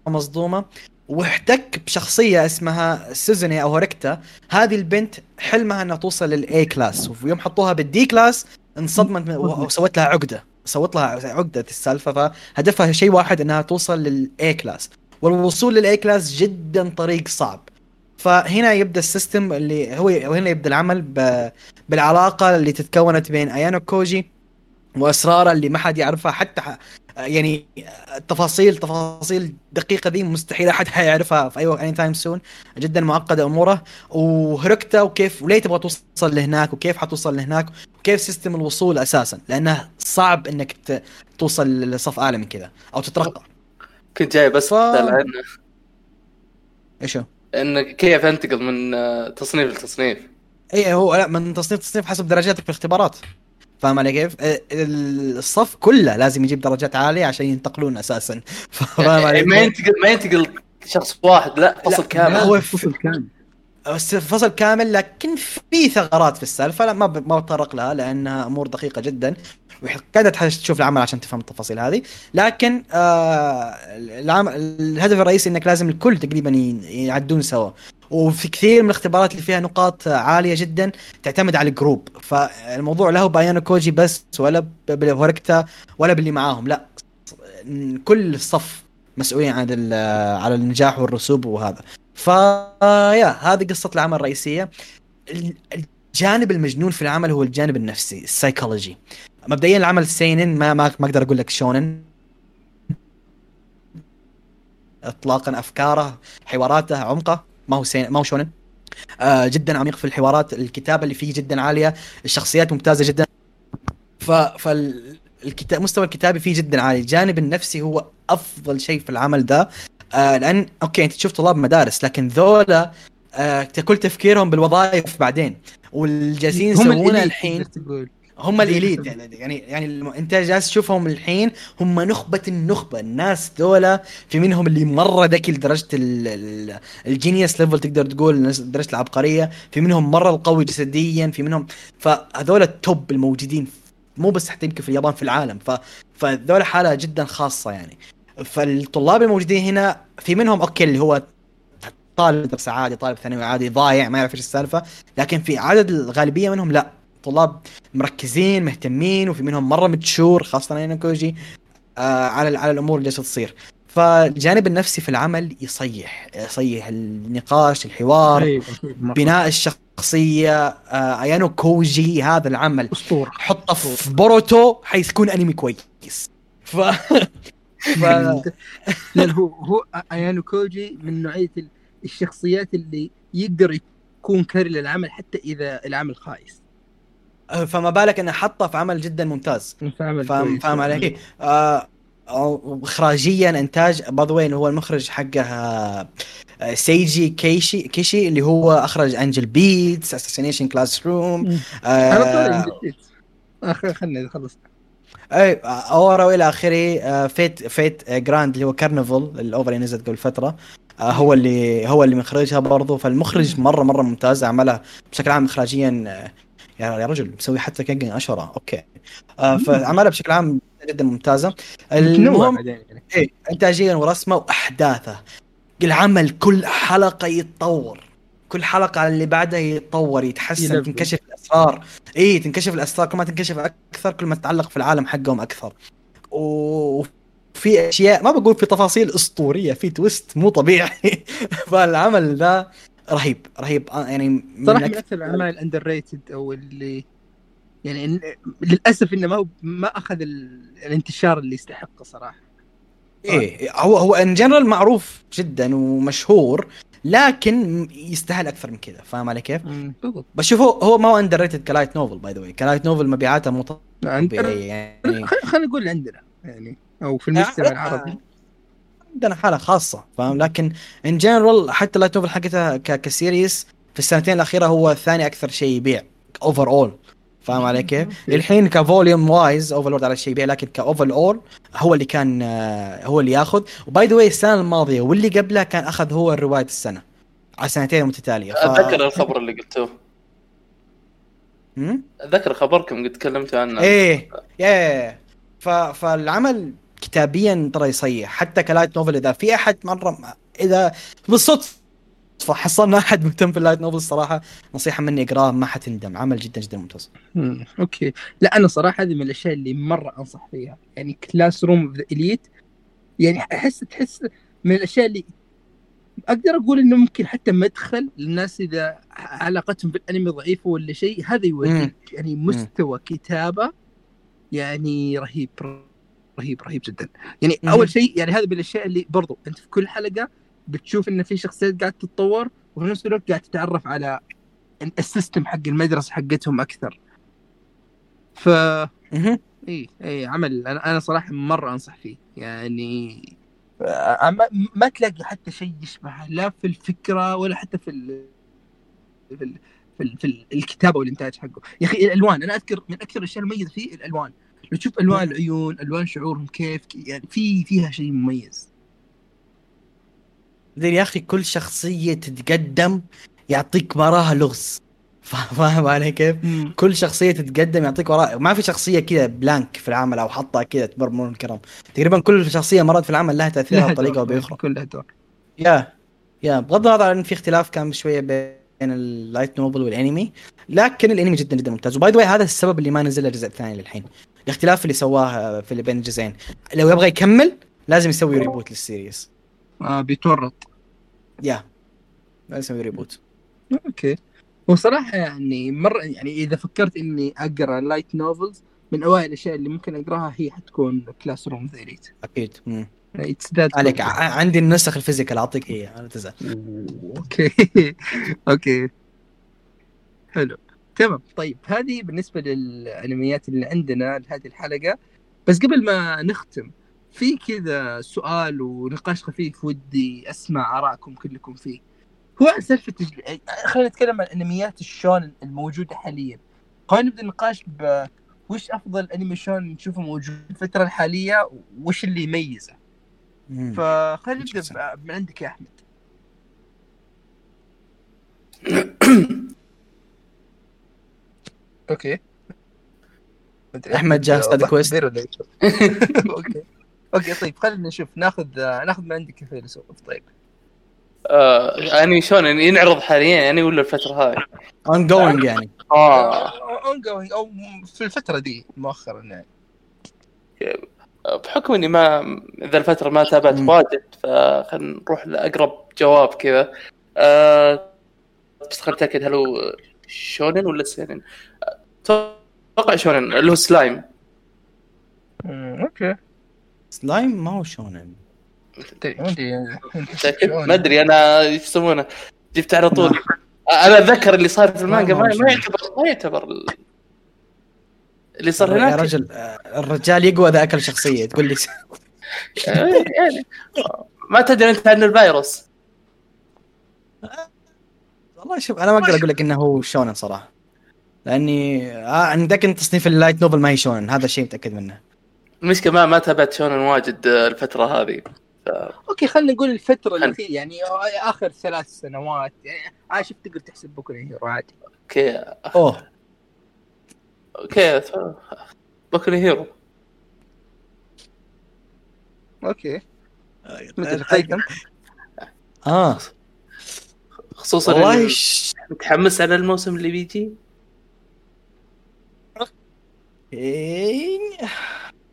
مصدومة. واحتك بشخصية اسمها سوزوني هوريكيتا هذه البنت حلمها إنها توصل لل A class ويوم حطوها بال D class انصدمت وسوت لها عقدة. سوت لها عقدة السالفة فهدفها شيء واحد إنها توصل لل A class والوصول لل A class جدا طريق صعب فهنا يبدأ ال system اللي هو وهنا يبدأ العمل. بالعلاقة اللي تتكونت بين ايانوكوجي وأسراره اللي ما حد يعرفها حتى. يعني التفاصيل تفاصيل دقيقة ذي مستحيل أحد حيعرفها في أي anytime soon جدا معقدة أموره. وهوريكيتا وكيف وليه تبغى توصل لهناك وكيف حتوصل لهناك وكيف system الوصول أساسا؟ لأنه صعب إنك. توصل لصف اعلى من كذا أو تترقى. كنت جاي بس ف- إيش هو؟ انه كيف أنتقل من تصنيف لتصنيف. اي هو لا من تصنيف تصنيف حسب درجاتك في الاختبارات. فاهم علي كيف؟ آه، الصف كله لازم يجيب درجات عالية عشان ينتقلون أساسا فاهم علي يعني ما؟ ينتقل ما ينتقل شخص واحد لا فصل لا، كامل هو فصل كامل بس فصل كامل لكن في ثغرات في السالفة لا ما ب- ما بتطرق لها لأنها أمور دقيقة جدا تحتاج تشوف العمل عشان تفهم التفاصيل هذه. لكن آه الهدف الرئيسي إنك لازم الكل تقريبا يعدون سوا. وفي كثير من الاختبارات اللي فيها نقاط عالية جدا تعتمد على ال group. فالموضوع لا هو بايانوكوجي بس ولا بهوريكيتا ولا باللي معاهم. لا كل الصف مسؤولين عن على النجاح والرسوب وهذا. فيا هذه قصة العمل الرئيسية. ال- الجانب المجنون في العمل هو الجانب النفسي السايكولوجي. مبدئيا العمل seinen ما ما, ما أقدر أقول لك shounen. اطلاقا أفكاره حواراته عمقه ما هو seinen ما هو shounen. آه جدا عميق في الحوارات الكتابة اللي فيه جدا عالية الشخصيات ممتازة جدا. ف فالكتاب مستوى الكتابي فيه جدا عالي. الجانب النفسي هو أفضل شيء في العمل ده. آه لأن okay أنت تشوف طلاب مدارس لكن ذولا آه كل تفكيرهم بالوظائف بعدين. واللي جالسين يسوونه الحين هم ال elite يعني يعني يعني أنت جالس تشوفهم الحين هم نخبة النخبة الناس ذولا في منهم اللي مرة ذكي لدرجة ال- ال- ال genius level تقدر تقول درجة العبقرية. في منهم مرة القوي جسديا في منهم فهذول ال top الموجودين مو بس حتى يمكن في اليابان في العالم. ف فذول حالة جدا خاصة يعني. فالطلاب الموجودين هنا في منهم okay اللي هو طالب درس عادي طالب ثانوي عادي ضايع ما يعرف إيش السالفة. لكن في عدد الغالبية منهم لا. طلاب مركزين مهتمين وفي منهم مرة متشور خاصة أيانوكوجي آه على على الأمور اللي جالسة تصير. فالجانب النفسي في العمل يصيح يصيح النقاش الحوار أيوة،. بناء الشخصية آه أيانوكوجي هذا العمل. أسطورة. حطه في بوروتو حيكون أنمي كويس. ف ف لأن هو هو أيانوكوجي من نوعية ال- الشخصيات اللي يقدر يكون carry للعمل حتى إذا العمل خايس. فما بالك إنه حطه في عمل جدا ممتاز. فاهم فاهم فاهم علي؟ آه اخراجيا إنتاج باي هو المخرج حقه آه، آه، سيجي كيشي كيشي اللي هو أخرج Angel Beats Assassination Classroom خلنا نخلص اي اورا وإلى آخره آه، فيت فيت آه، جراند اللي هو كارنفال الاوفر اللي نزلت قبل فترة آه، هو اللي هو اللي مخرجها برضه فالمخرج مره مرة ممتاز عملها بشكل عام اخراجيا آه، يا رجل مسوي حتى كينج اشرة أوكي. آه، فعملها بشكل عام جدا ممتازة. المهم يعني. إيه انتاجيا ورسمه واحداثه العمل كل حلقة يتطور. كل حلقة على اللي بعدها يتطور يتحسن. تنكشف الأسرار. اي تنكشف الأسرار. كل ما تنكشف أكثر كل ما تتعلق في العالم حقهم أكثر. وفي أشياء ما بقول في تفاصيل أسطورية في twist مو طبيعي. فالعمل ذا رهيب رهيب. آه، يعني من صراحة من أكثر الاعمال ال underrated أو اللي يعني للأسف إنه ما هو ما أخذ ال... الانتشار اللي يستحقه صراحة. إيه هو هو in general معروف جدا ومشهور لكن يستاهل أكثر من كذا. فاهم علي كيف؟ بالضبط. بشوف هو هو ما هو underrated ك light novel by the way ك light novel مبيعاتها مو طبيعيه يعني. خلينا نقول عندنا يعني أو في المجتمع آه، العربي. عندنا حالة خاصة فاهم؟ لكن in general حتى light novel حقتها ك series في السنتين الأخيرة هو ثاني أكثر شيء يبيع overall فاهم علي كيف؟ الحين ك volume wise Overlord أعلى شيء يبيع لكن ك overall هو اللي كان آه، هو اللي ياخذ. و by the way السنة الماضية واللي قبلها كان أخذ هو روايه السنة على سنتين متتاليه ف... أتذكر الخبر اللي قلتوه. مم؟ أتذكر خبركم قد تكلمتوا عنه. إيه يا ف... فالعمل كتابيا ترى يصيح. حتى ك light novel إذا في أحد مرة إذا بالصدفة حصلنا أحد مهتم في ال light novel الصراحه نصيحة مني اقراه ما حتندم. عمل جدا جدا ممتاز. مم. أوكي. لا أنا صراحة هذه من الأشياء اللي مرة أنصح فيها. يعني Classroom of the Elite يعني احس تحس من الأشياء اللي أقدر أقول إنه ممكن حتى مدخل للناس إذا علاقتهم بالأنمي ضعيفة ولا شيء هذا يوديك يعني مستوى كتابة يعني رهيب. رهيب رهيب جدا. يعني مم. أول شيء يعني هذا من الأشياء اللي برضو أنت في كل حلقة بتشوف إن في شخصيات قاعد تتطور وفي نفس الوقت قاعد تتعرف على السيستم حق المدرسة حقتهم أكثر. ف. إي إي عمل أنا أنا صراحة مرة أنصح فيه. يعني ما, ما تلاقي حتى شيء يشبهه لا في الفكرة ولا حتى في ال في ال في, ال في ال الكتابة والإنتاج حقه. يا أخي الألوان أنا أذكر من أكثر الأشياء المميزة فيه الألوان. لو تشوف ألوان العيون ألوان شعورهم كيف يعني في فيها شيء مميز. بعدين يا أخي كل شخصية تتقدم يعطيك وراها لغز. فا- فاهم علي كيف؟ كل شخصية تتقدم يعطيك وراها. ما في شخصية كذا blank في العمل أو حطها كذا تمر مرور الكرام تقريبا كل شخصية مرت في العمل لها تأثيرها بطريقة أو بأخرى. كلها دور. yeah yeah. بغض النظر عن في اختلاف كان شوية بين ال light novel والانمي لكن الانمي جدا جدا ممتاز. و by the way هذا السبب اللي ما نزل الجزء الثاني للحين. الاختلاف اللي سواه في بين الجزئين. لو يبغى يكمل لازم يسوي reboot لل series. آه بيتورط. yeah. لازم يسوي reboot okay. هو صراحة يعني مره يعني إذا فكرت إني أقرأ light novels من أوائل الأشياء اللي ممكن أقراها هي حتكون Classroom Elite أكيد. مم. عليك. عندي النسخ ال physical أعطيك هي أنا تزعل. okay. okay. حلو. تمام. طيب هذه بالنسبة للأنميات اللي عندنا لهذه الحلقة. بس قبل ما نختم في كذا سؤال ونقاش خفيف ودي أسمع آرائكم كلكم فيه. هو عن سالفة تجل... خلينا نتكلم عن انميات الشون الموجودة حاليا. خلينا نبدأ النقاش ب وش أفضل أنمي شون نشوفه موجود في الفترة الحالية وش اللي يميزه. فخلينا نبدأ من عندك يا أحمد. okay. أحمد جاهز هذا quest؟ أوكي. أوكي طيب خلينا نشوف. ناخذ ناخذ من عندك يا فيلسوف طيب. آه انمي شلون؟ ينعرض حاليا يعني ولا الفترة هاي؟ ongoing يعني. آه. ongoing أو في الفترة دي مؤخرا يعني. بحكم إني ما إذا الفترة ما تابعت. واجد فخلينا نروح لأقرب جواب كذا. أه بس خليني اتاكد هل هو شونن ولا سينن؟ أتوقع شونن اللي هو سلايم. أمم، أوكي. سلايم ما هو شونن. متاكد؟ ما أدري أنا إيش يسمونه؟ جبت على طول. أنا أتذكر اللي صار في المانجا ما, ما يعتبر ما يعتبر ال- اللي صار يا هناك. رجل آه، الرجال يقوى اذا اكل شخصيه تقول لي. يعني ما تدري أنت عن الفيروس. والله شوف أنا ما أقدر أقول لك إنه هو shonen صراحة. لأني آه عندك أنت تصنيف ال light novel ما هي shonen هذا الشيء متأكد منه. المشكلة ما ما تابعت shonen واجد آه، الفترة هذه okay خلينا نقول الفترة خل- الأخيرة يعني آخر ثلاث سنوات يعني أنا شفت تقدر تحسب بوكو هيرو عادي. okay. أوه. okay بوكو هيرو. okay. مثل قيثم آه خصوصا والله والله ش... متحمس على الموسم اللي بيجي. إيه.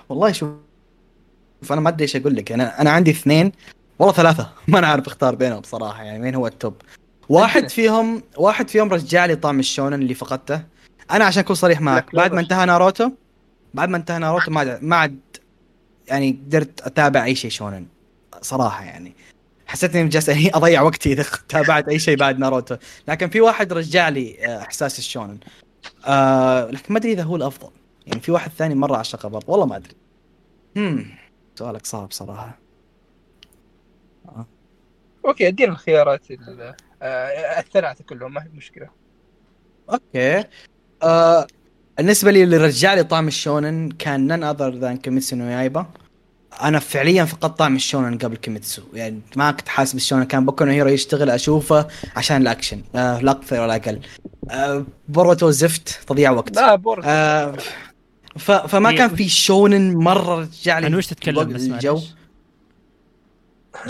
والله شوف شوف أنا ما أدري إيش أقول لك. أنا أنا عندي اثنين والله ثلاثة. ما أنا عارف أختار بينهم بصراحه يعني مين هو ال top واحد. فيهم واحد فيهم رجع لي طعم ال shonen اللي فقدته. أنا عشان أكون صريح معك بعد ما. انتهى ناروتو بعد ما انتهى ناروتو ما عاد- ما عاد يعني قدرت أتابع أي شيء shonen صراحة يعني. حسيت إني جالس أضيع وقتي إذا تابعت أي شيء بعد ناروتو. لكن في واحد رجع لي آه، إحساس ال shonen. آه لكن ما أدري إذا هو الأفضل. يعني في واحد ثاني مرة عشقه برضه والله ما أدري. امم سؤالك صعب صراحة. okay أدينا الخيارات ال- آه، الثلاثة كلهم ما هي مشكلة. okay. آه بالنسبة لي اللي رجع لي طعم ال shonen كان none other than كيميتسو نو يايبا. أنا فعليا فقدت طعم ال shonen قبل كيميتسو. يعني ما كنت حاسس بال shonen. كان بوكو هيرو يشتغل أشوفه عشان الأكشن. آه لا أكثر ولا أقل. آه بوروتو زفت تضييع وقت. لا بورد آه ف... فما إيه، كان في shonen مرة رجع لي عن وش تتكلم بس الجو؟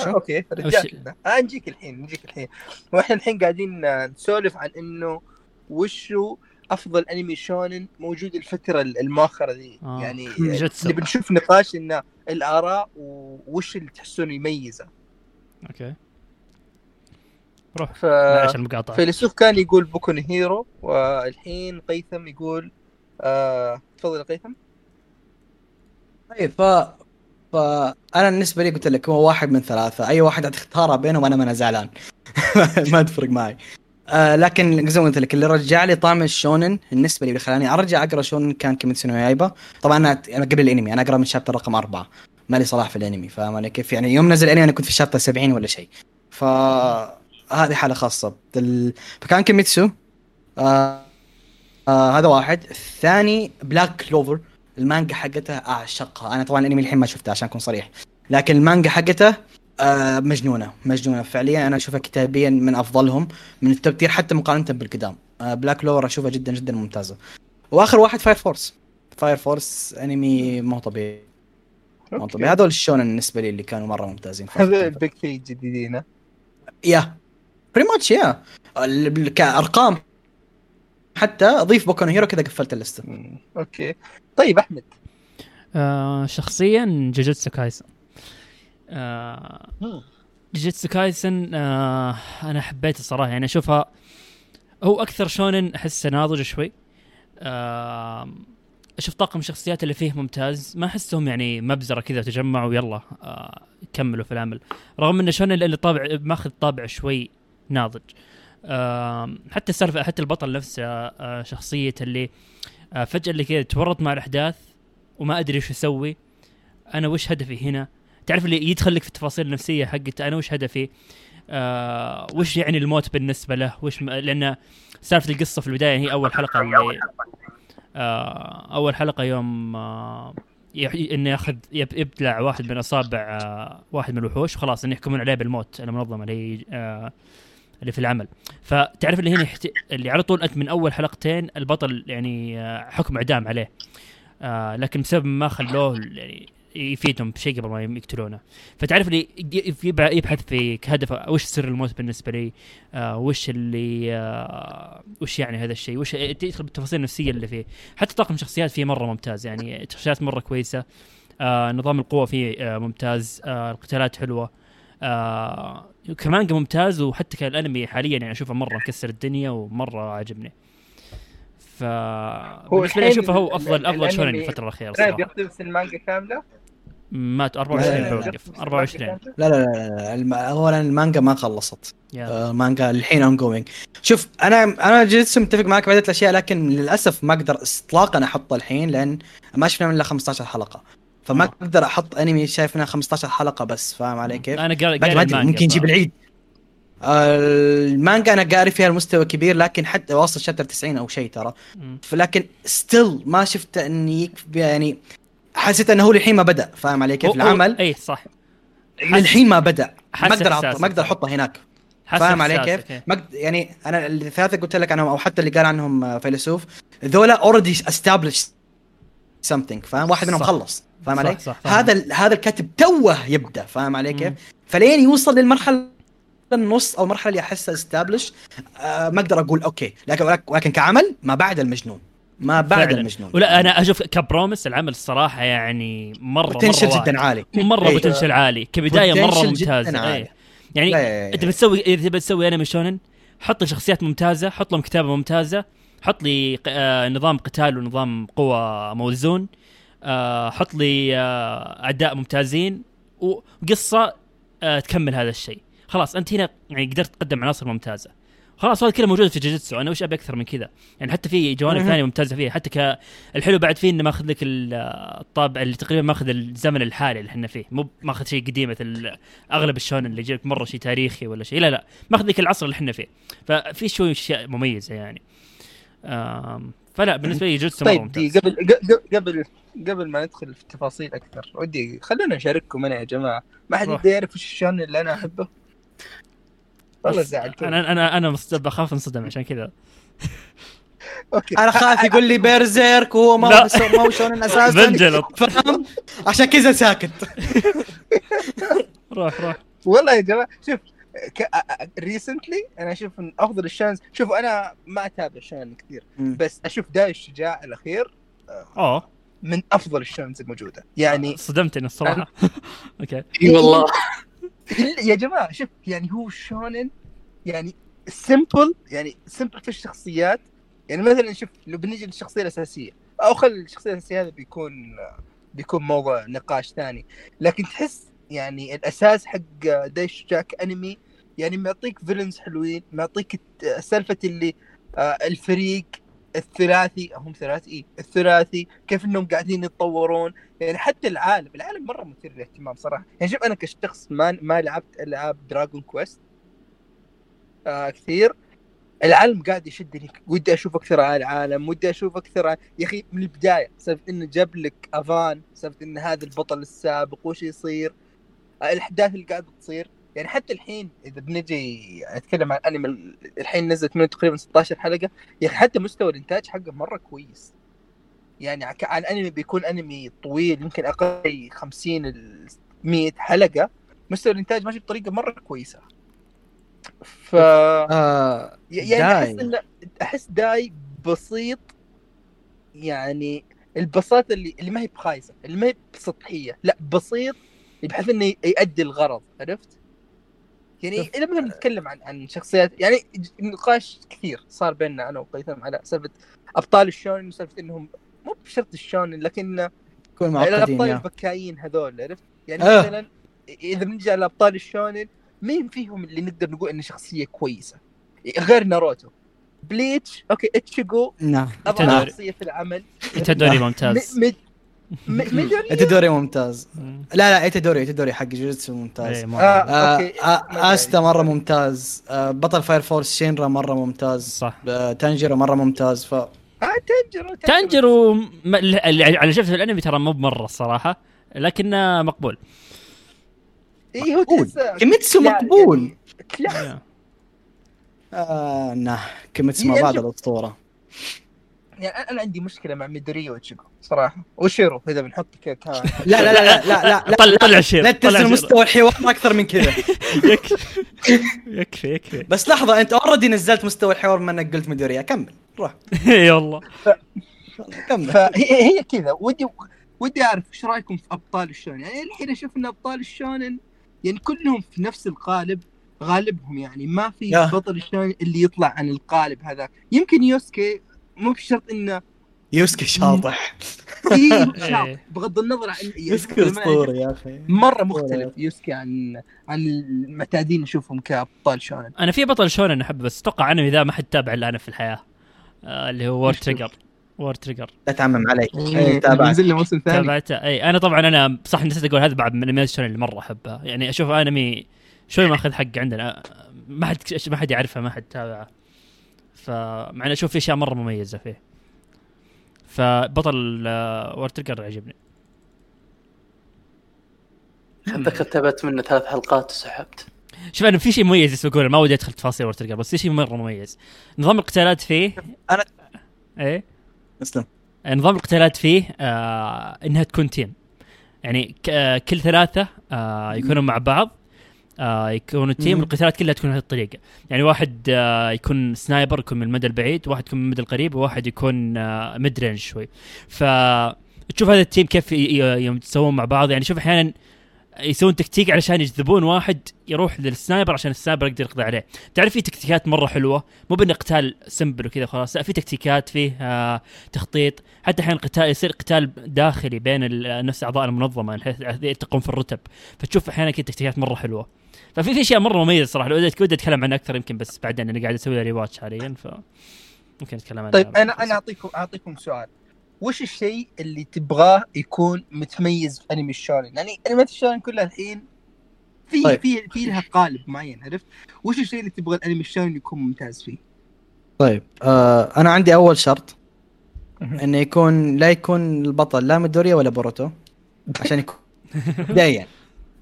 okay رجعك آه نجيك الحين نجيك الحين. وإحنا الحين قاعدين آه، نسولف عن إنه وشو أفضل أنمي shonen موجود الفترة المؤخرة دي آه. يعني. نبي نشوف نقاش انه الآراء وش اللي تحسون يميزه. okay. روح. ف معلش المقاطعه فيلسوف كان يقول بوكو هيرو والحين قيثم يقول آه... تفضل قيثم. طيب ف فأنا بالنسبة لي قلت لك هو واحد من ثلاثة. أي واحد تختاره بينهم أنا ما أنا زعلان. ما تفرق معي. آه لكن زي ما قلت لك اللي رجع لي طعم الشونن بالنسبة لي اللي خلاني أرجع أقرأ شونن كان كيميتسو نو يايبا. طبعا أنا قبل الأنمي أنا أقرأ من chapter رقم أربعة. مالي صلاح في الأنمي فاهم كيف؟ يعني يوم نزل الأنمي أنا كنت في chapter 70 ولا شيء. ف هذه حالة خاصة. فكان كيميتسو آه... آه هذا واحد. الثاني بلاك كلوفر المانجا حقتها أعشقها. أنا طبعا الأنمي الحين ما شفتها عشان أكون صريح. لكن المانجا حقته آه مجنونة. مجنونة فعليا. أنا أشوفها كتابيا من أفضلهم من ال top tier حتى مقارنة بالقدام. آه بلاك كلوفر أشوفها جدا جدا ممتازة. وآخر واحد فاير فورس فاير فورس أنمي مو طبيعي. مو طبيعي. هذول الشونن بالنسبة لي اللي كانوا مرة ممتازين. هذول three الجديدين ها؟ يا Pretty much يا كأرقام. حتى أضيف بوكو هيرو كذا قفلت اللستة. مم، أوكي. طيب أحمد. آه شخصيا جوجوتسو كايسن. آه جوجوتسو كايسن آه أنا حبيت الصراحه يعني أشوفها هو أكثر شونن احسه ناضج شوي. آم، أشوف طاقم الشخصيات اللي فيه ممتاز. ما أحسهم يعني مبزرة كذا تجمعوا يلا آه، كملوا في العمل. رغم إنه شونن اللي طابع ماخذ طابع شوي ناضج. آم، حتى السالفة حتى البطل نفسه آه، شخصيه اللي آه، فجأة اللي كذا تورط مع الأحداث وما أدري وش أسوي. أنا وش هدفي هنا؟ تعرف اللي يدخلك في التفاصيل النفسية حقت أنا وش هدفي؟ آه وش يعني الموت بالنسبة له؟ وش م... لأن سالفة القصة في البداية هي أول حلقة اللي آه أول حلقة يوم آه إنه يأخذ يب- يبلع واحد من أصابع آه واحد من الوحوش. وخلاص إنه يحكمون عليه بالموت. المنظمه اللي هي آه اللي في العمل. فتعرف اللي هنا يحت... اللي على طول أنت من أول حلقتين البطل يعني آه حكم إعدام عليه. آه لكن بسبب ما خلوه يعني يفيدهم بشيء قبل ما يقتلونه. فتعرف اللي يبحث في هدف وش سر الموت بالنسبة لي؟ آه وش اللي آه وش يعني هذا الشيء؟ وش تدخل بالتفاصيل النفسية اللي فيه. حتى طاقم الشخصيات فيه مرة ممتاز يعني شخصيات مرة كويسة. آه نظام القوة فيه آه ممتاز. آه القتالات حلوة. آه كمانجا ممتاز وحتى كالأنمي حاليا يعني أشوفه مرة مكسر الدنيا ومرة عاجبني. ف بالنسبة لي أشوفه هو افضل أفضل شونن الفترة الأخيرة طيب صراحة. يقتبس المانجا كاملة؟ مات 24 لا، لا، لا، بوقف 24 لا لا لا, لا اولا المانجا ما خلصت. آه، المانجا الحين ongoing شوف أنا أنا جلست متفق معك في عدة الأشياء لكن للأسف ما أقدر اطلاقا أحطه الحين لأن ما شفنا الا 15 حلقة. فما آه. أقدر أحط أنمي شايف انه 15 حلقة بس فاهم علي كيف؟ أنا قاري ممكن يجيب العيد المانجا أنا قاري فيها المستوى كبير لكن حتى واصل شابتر 90 أو شيء ترى. لكن ستيل ما شفت إني يعني حسيت إنه هو الحين ما بدأ فاهم علي كيف العمل اي صح للحين ما بدأ ما أقدر. ما أقدر أحطه هناك فاهم علي كيف؟ إيه. أقد- يعني أنا الثلاثه قلت لك عنهم أو حتى اللي قال عنهم آه، فيلسوف ذولا already established something فاهم واحد منهم صح. خلص فاهم صح، علي؟ صح، فاهم. هذا ال- هذا الكاتب توه يبدأ فاهم علي كيف؟ فلين يوصل للمرحلة النص أو المرحلة اللي أحسها established آه ما أقدر أقول أوكي لكن ولكن كعمل ما بعد المجنون ما بعد فعلاً. المجنون ولا أنا أشوف ك promise العمل الصراحة يعني مرة potential مره جدا عالي مرة. potential عالي كبداية مرة ممتازة. إيه. يعني. انت بتسوي إذا تبي تسوي انمي شونن حط شخصيات ممتازة حط لهم كتابة ممتازة حط لي آه نظام قتال ونظام قوة موزون آه حط لي آه أعداء ممتازين وقصة آه تكمل هذا الشيء. خلاص أنت هنا يعني قدرت تقدم عناصر ممتازة. خلاص هذا كله موجود في جوجيتسو. أنا وش أبي أكثر من كذا؟ يعني حتى في جوانب. ثانية ممتازة فيه حتى ك الحلو بعد فيه إنه ماخذ لك ال- الطابع اللي تقريبا ماخذ الزمن الحالي اللي إحنا فيه. مو ماخذ شيء قديم مثل أغلب الشونن اللي يجيك مرة شيء تاريخي ولا شيء. لا لا. ماخذ لك العصر اللي إحنا فيه. ففي شوي اشياء مميزة يعني. فلا بالنسبة لي جوجيتسو مره طيب دي ممتاز قبل ق- قبل قبل ما ندخل في التفاصيل أكثر ودي خلونا نشارككم أنا يا جماعة. ما حد. يقدر يعرف وش الشونن اللي أنا أحبه؟ والله زعلتوني أنا أنا أنا بخاف انصدم عشان كذا. أوكي. أنا خايف يقول لي بيرزيرك وهو ما. هو بس- ما هو شونن أساسا. بنجلط فاهم؟ عشان كذا ساكت. روح روح. والله يا جماعة شوف recently أنا أشوف إن أفضل الشوننز شوفوا أنا ما أتابع شونن كثير بس أشوف داي الشجاع الأخير اوه من أفضل الشوننز الموجودة. يعني صدمتني الصراحة. أوكي. إي والله. يا جماعة شوف يعني هو شونن يعني simple يعني simple في الشخصيات. يعني مثلا شوف لو بنجي للشخصية الأساسية أو خل الشخصية الأساسية هذا بيكون بيكون موضوع نقاش ثاني. لكن تحس يعني الأساس حق داي الشجاع كأنمي يعني معطيك villains حلوين معطيك سالفة اللي آه، الفريق الثلاثي هم ثلاثي إيه؟ الثلاثي كيف إنهم قاعدين يتطورون. يعني حتى العالم العالم مرة مثير للاهتمام صراحة. يعني شوف أنا كشخص ما ما لعبت ألعاب دراجون كويست آه كثير. العالم قاعد يشدني. ودي أشوف أكثر عن العالم ودي أشوف أكثر عن... يا أخي من البداية سالفة إنه جاب لك افان سالفة إن هذا البطل السابق وش يصير؟ آه الأحداث اللي قاعدة تصير. يعني حتى الحين إذا بنجي نتكلم عن أنمي الحين نزلت منه تقريبا 16 حلقة يا أخي حتى مستوى الإنتاج حقه مرة كويس يعني عن أنمي بيكون أنمي طويل يمكن أقل 50 ل 100 حلقة مستوى الإنتاج ماشي بطريقة مرة كويسة ف آه يعني أحس داي. انه أحس داي بسيط يعني البساطة اللي اللي ما هي بخايسة اللي ما هي سطحيه لا بسيط بحيث إنه يؤدي الغرض عرفت؟ يعني إذا بدنا نتكلم عن عن شخصيات يعني نقاش كثير صار بيننا أنا وقيثم على سالفة أبطال الشونن وسالفة إنهم مو بشرط الشونن لكن يكون معقدين الأبطال يا البكايين هذول عرفت؟ يعني آه. مثلا إذا بنجي على أبطال الشونن مين فيهم اللي نقدر نقول إنه شخصية كويسة؟ غير ناروتو بليتش أوكي اتشيجو نعم تدري. شخصية في العمل تدوري ممتاز م- مد م- ميدوري إيتادوري ممتاز مم. لا لا إيتادوري إيتادوري حق جوجيتسو ممتاز إيه، مرة. آه. آه. آه آستا مرة ممتاز آه بطل فاير فورس شينرا مرة ممتاز صح آه تانجيرو مرة ممتاز ف تنجرو تانجرو م- اللي على شفت الأنمي ترى مو بمرة الصراحه لكنه مقبول اي هو كيميتسو مقبول يعني لا يا. آه nah. كيميتسو مع يعني شوف- الأسطورة يعني أنا عندي مشكلة مع ميدوري واتشيجو صراحة. وشيرو إذا بنحط كذا لا لا لا لا لا لا. طلع طلع شير لا تنزل. مستوى الحوار أكثر من كذا. يكفي يكفي يكفي. بس لحظة أنت already نزلت مستوى الحوار بما أنك قلت ميدوريا كمل روح. إي والله. كمل. فهي هي كذا. ودي ودي أعرف إيش رأيكم في أبطال الشونن يعني الحين أشوف إن أبطال الشونن يعني كلهم في نفس القالب غالبهم يعني ما في. بطل الشونن اللي يطلع عن القالب هذا يمكن يوسكي مو بشرط إنه يوسكي شاطح. شاط إيه. بغض النظر عن يوسكي اسطوري يا أخي. مرة مختلف يوسكي عن عن المعتادين نشوفهم كأبطال شونن. أنا في بطل شونن أحبه بس أتوقع أنمي ذا ما حد تابع إلا أنا في الحياة. آه اللي هو وورلد تريجر وورلد تريجر لا تعمم علي. إيه، إيه، نزل له موسم ثاني. تابعته. إي أنا طبعا أنا صح نسيت أقول هذا بعد من الانميات اللي مرة احبها يعني أشوف أنمي شوي ماخذ حق عندنا. ما حد ما حد يعرفه ما حد تابعه. فمع إني أشوف في أشياء مرة مميزة فيه. فبطل آه، وورلد تريجر عجبني. اتذكر تابعت منه ثلاث حلقات وسحبت؟ شوف أنا في شيء مميز بس بقول ما ودي أدخل تفاصيل World Trigger بس في شيء مرة مميز. نظام القتالات فيه أنا- إيه؟ اسلم. نظام القتالات فيه آه إنها تكون team. يعني ك- آه كل ثلاثة آه يكونوا مع بعض. آه يكونوا team مم. والقتالات كلها تكون بهذه الطريقة. يعني واحد آه يكون sniper يكون من المدى البعيد واحد يكون من المدى القريب وواحد يكون آه mid range شوي. ف تشوف هذا ال team كيف يوم يتسوون مع بعض. يعني شوف أحيانا يسوون تكتيك علشان يجذبون واحد يروح لل sniper عشان ال sniper يقدر يقضي عليه. تعرف في تكتيكات مرة حلوة؟ مو بان قتال simple وكذا خلاص لا في تكتيكات فيه آه تخطيط. حتى أحيانا قتال يصير قتال داخلي بين نفس أعضاء المنظمة من حيث يتقون في الرتب. فتشوف أحيانا كذا تكتيكات مرة حلوة. ففي في أشياء مرة مميزة صراحة لو ودي أتكلم عنها أكثر يمكن بس بعدين أنا قاعد أسوي rewatch حاليا ف ممكن أتكلم عنها طيب أنا أنا اعطيكم أعطيكم سؤال وش الشيء اللي تبغاه يكون متميز في أنمي الشونن؟ يعني أنميات الشونن كلها الحين في طيب. في في لها قالب معين عرفت؟ وش الشيء اللي تبغى الانمي الشونن يكون ممتاز فيه؟ طيب آه أنا عندي أول شرط. إنه يكون لا يكون البطل لا ميدوريا ولا بوروتو عشان يكون مبدئيا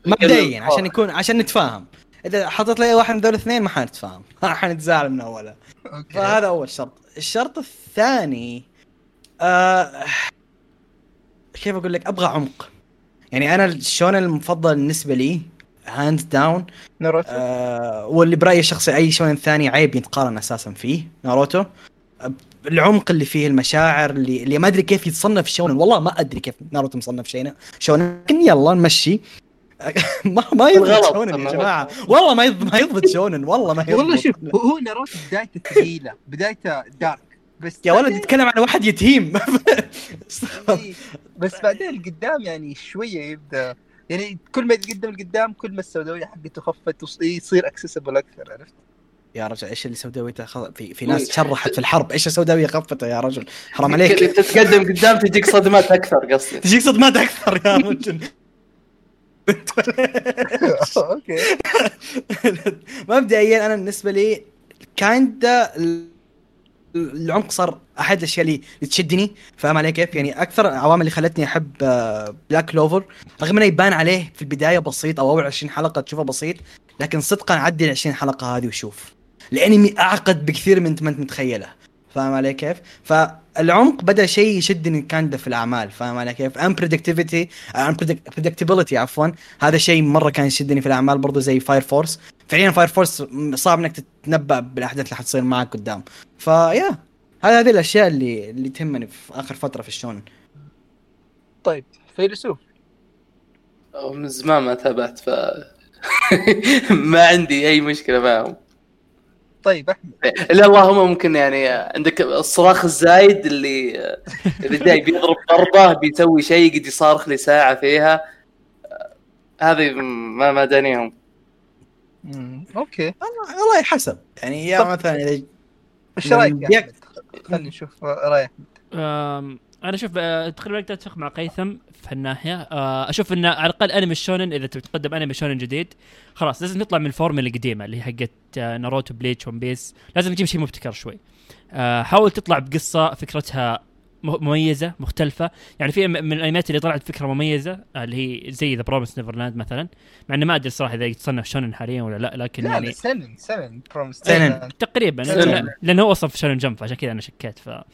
مبدئيا عشان يكون عشان نتفاهم. إذا حطيت لي واحد من ذول الاثنين ما حنتفاهم. حنتزاعل من اولها فهذا أول شرط. الشرط الثاني آه كيف أقول لك؟ أبغى عمق. يعني أنا الشونن المفضل بالنسبة لي؟ hands down ناروتو. آه واللي برأيي الشخصي أي شونن ثاني عيب يتقارن أساسا فيه ناروتو. العمق اللي فيه المشاعر اللي اللي ما أدري كيف يتصنف شونن. والله ما أدري كيف ناروتو مصنف شيء شونن. لكن يلا نمشي. ما ما يضبط. شونن يا جماعة. والله ما يضبط ما يضبط شونن والله ما يضبط. والله شوف هو- ناروتو بدايته ثقيلة بدايته dark بس يا ولد يتكلم عن واحد يتيم إيه، بس بعدين القدام يعني شوية يبدأ يعني كل ما يتقدم القدام كل ما السوداوية حقته خفت وص- يصير accessible أكثر عرفت؟ يا رجل إيش اللي سوداويته. في في ناس شرحت في الحرب إيش السوداوية خفته يا رجل؟ حرام عليك. تتقدم قدام تجيك صدمات أكثر قصدي. تجيك صدمات أكثر يا رجل. okay مبدئيا أنا بالنسبة لي kinda العمق صار أحد الأشياء اللي تشدني فاهم علي كيف؟ يعني أكثر العوامل اللي خلتني أحب Black Clover رغم إنه يبان عليه في البداية بسيط أو أول 20 حلقة تشوفه بسيط لكن صدقا عدي ال 20 حلقة هذه وشوف الانمي أعقد بكثير من ما أنت متخيله فاهم علي كيف؟ فالعمق بدأ شيء يشدني كان في الأعمال فاهم علي كيف؟ unpredictability unpredictability عفوا هذا شيء مرة كان يشدني في الأعمال برضو زي Fire Force فعليا Fire Force صعب إنك تتنبأ بالأحداث اللي حتصير معك قدام. ف yeah هذه هذه الأشياء اللي اللي تهمني في آخر فترة في الشونن طيب فيلسوف. من زمان ما تابعت ف ما عندي أي مشكلة معهم. طيب أحمد. الا اللهم ممكن يعني عندك الصراخ الزايد اللي اللي جاي بيضرب ضربة بيسوي شيء قد يصارخ لي ساعة فيها. هذه ما ما دانيهم أوكي. والله والله حسب. يعني يا مثلا إذا إيش رأيك أحمد؟ خلينا نشوف رأيك. أم، أنا أشوف آه، تقريبا أقدر أتفق مع قيثم في هالناحيه آه، أشوف إن على الأقل أنمي الشونن إذا تبي تقدم أنمي شونن جديد خلاص لازم نطلع من الفورمولا القديمة اللي هي حقت آه، ناروتو بليتش One Piece. لازم تجيب شيء مبتكر شوي. آه، حاول تطلع بقصة فكرتها مميزة مختلفة. يعني في من الأنميات اللي طلعت فكرة مميزة اللي هي زي The Promised Neverland مثلا. مع اني ما أدري الصراحه إذا يتصنف شونن حاليا ولا لا لكن لا يعني سينن سينن Promised سينن. تقريبا سينن. لأنه هو أصلا في Shonen Jump عشان كذا أنا شكيت ف لا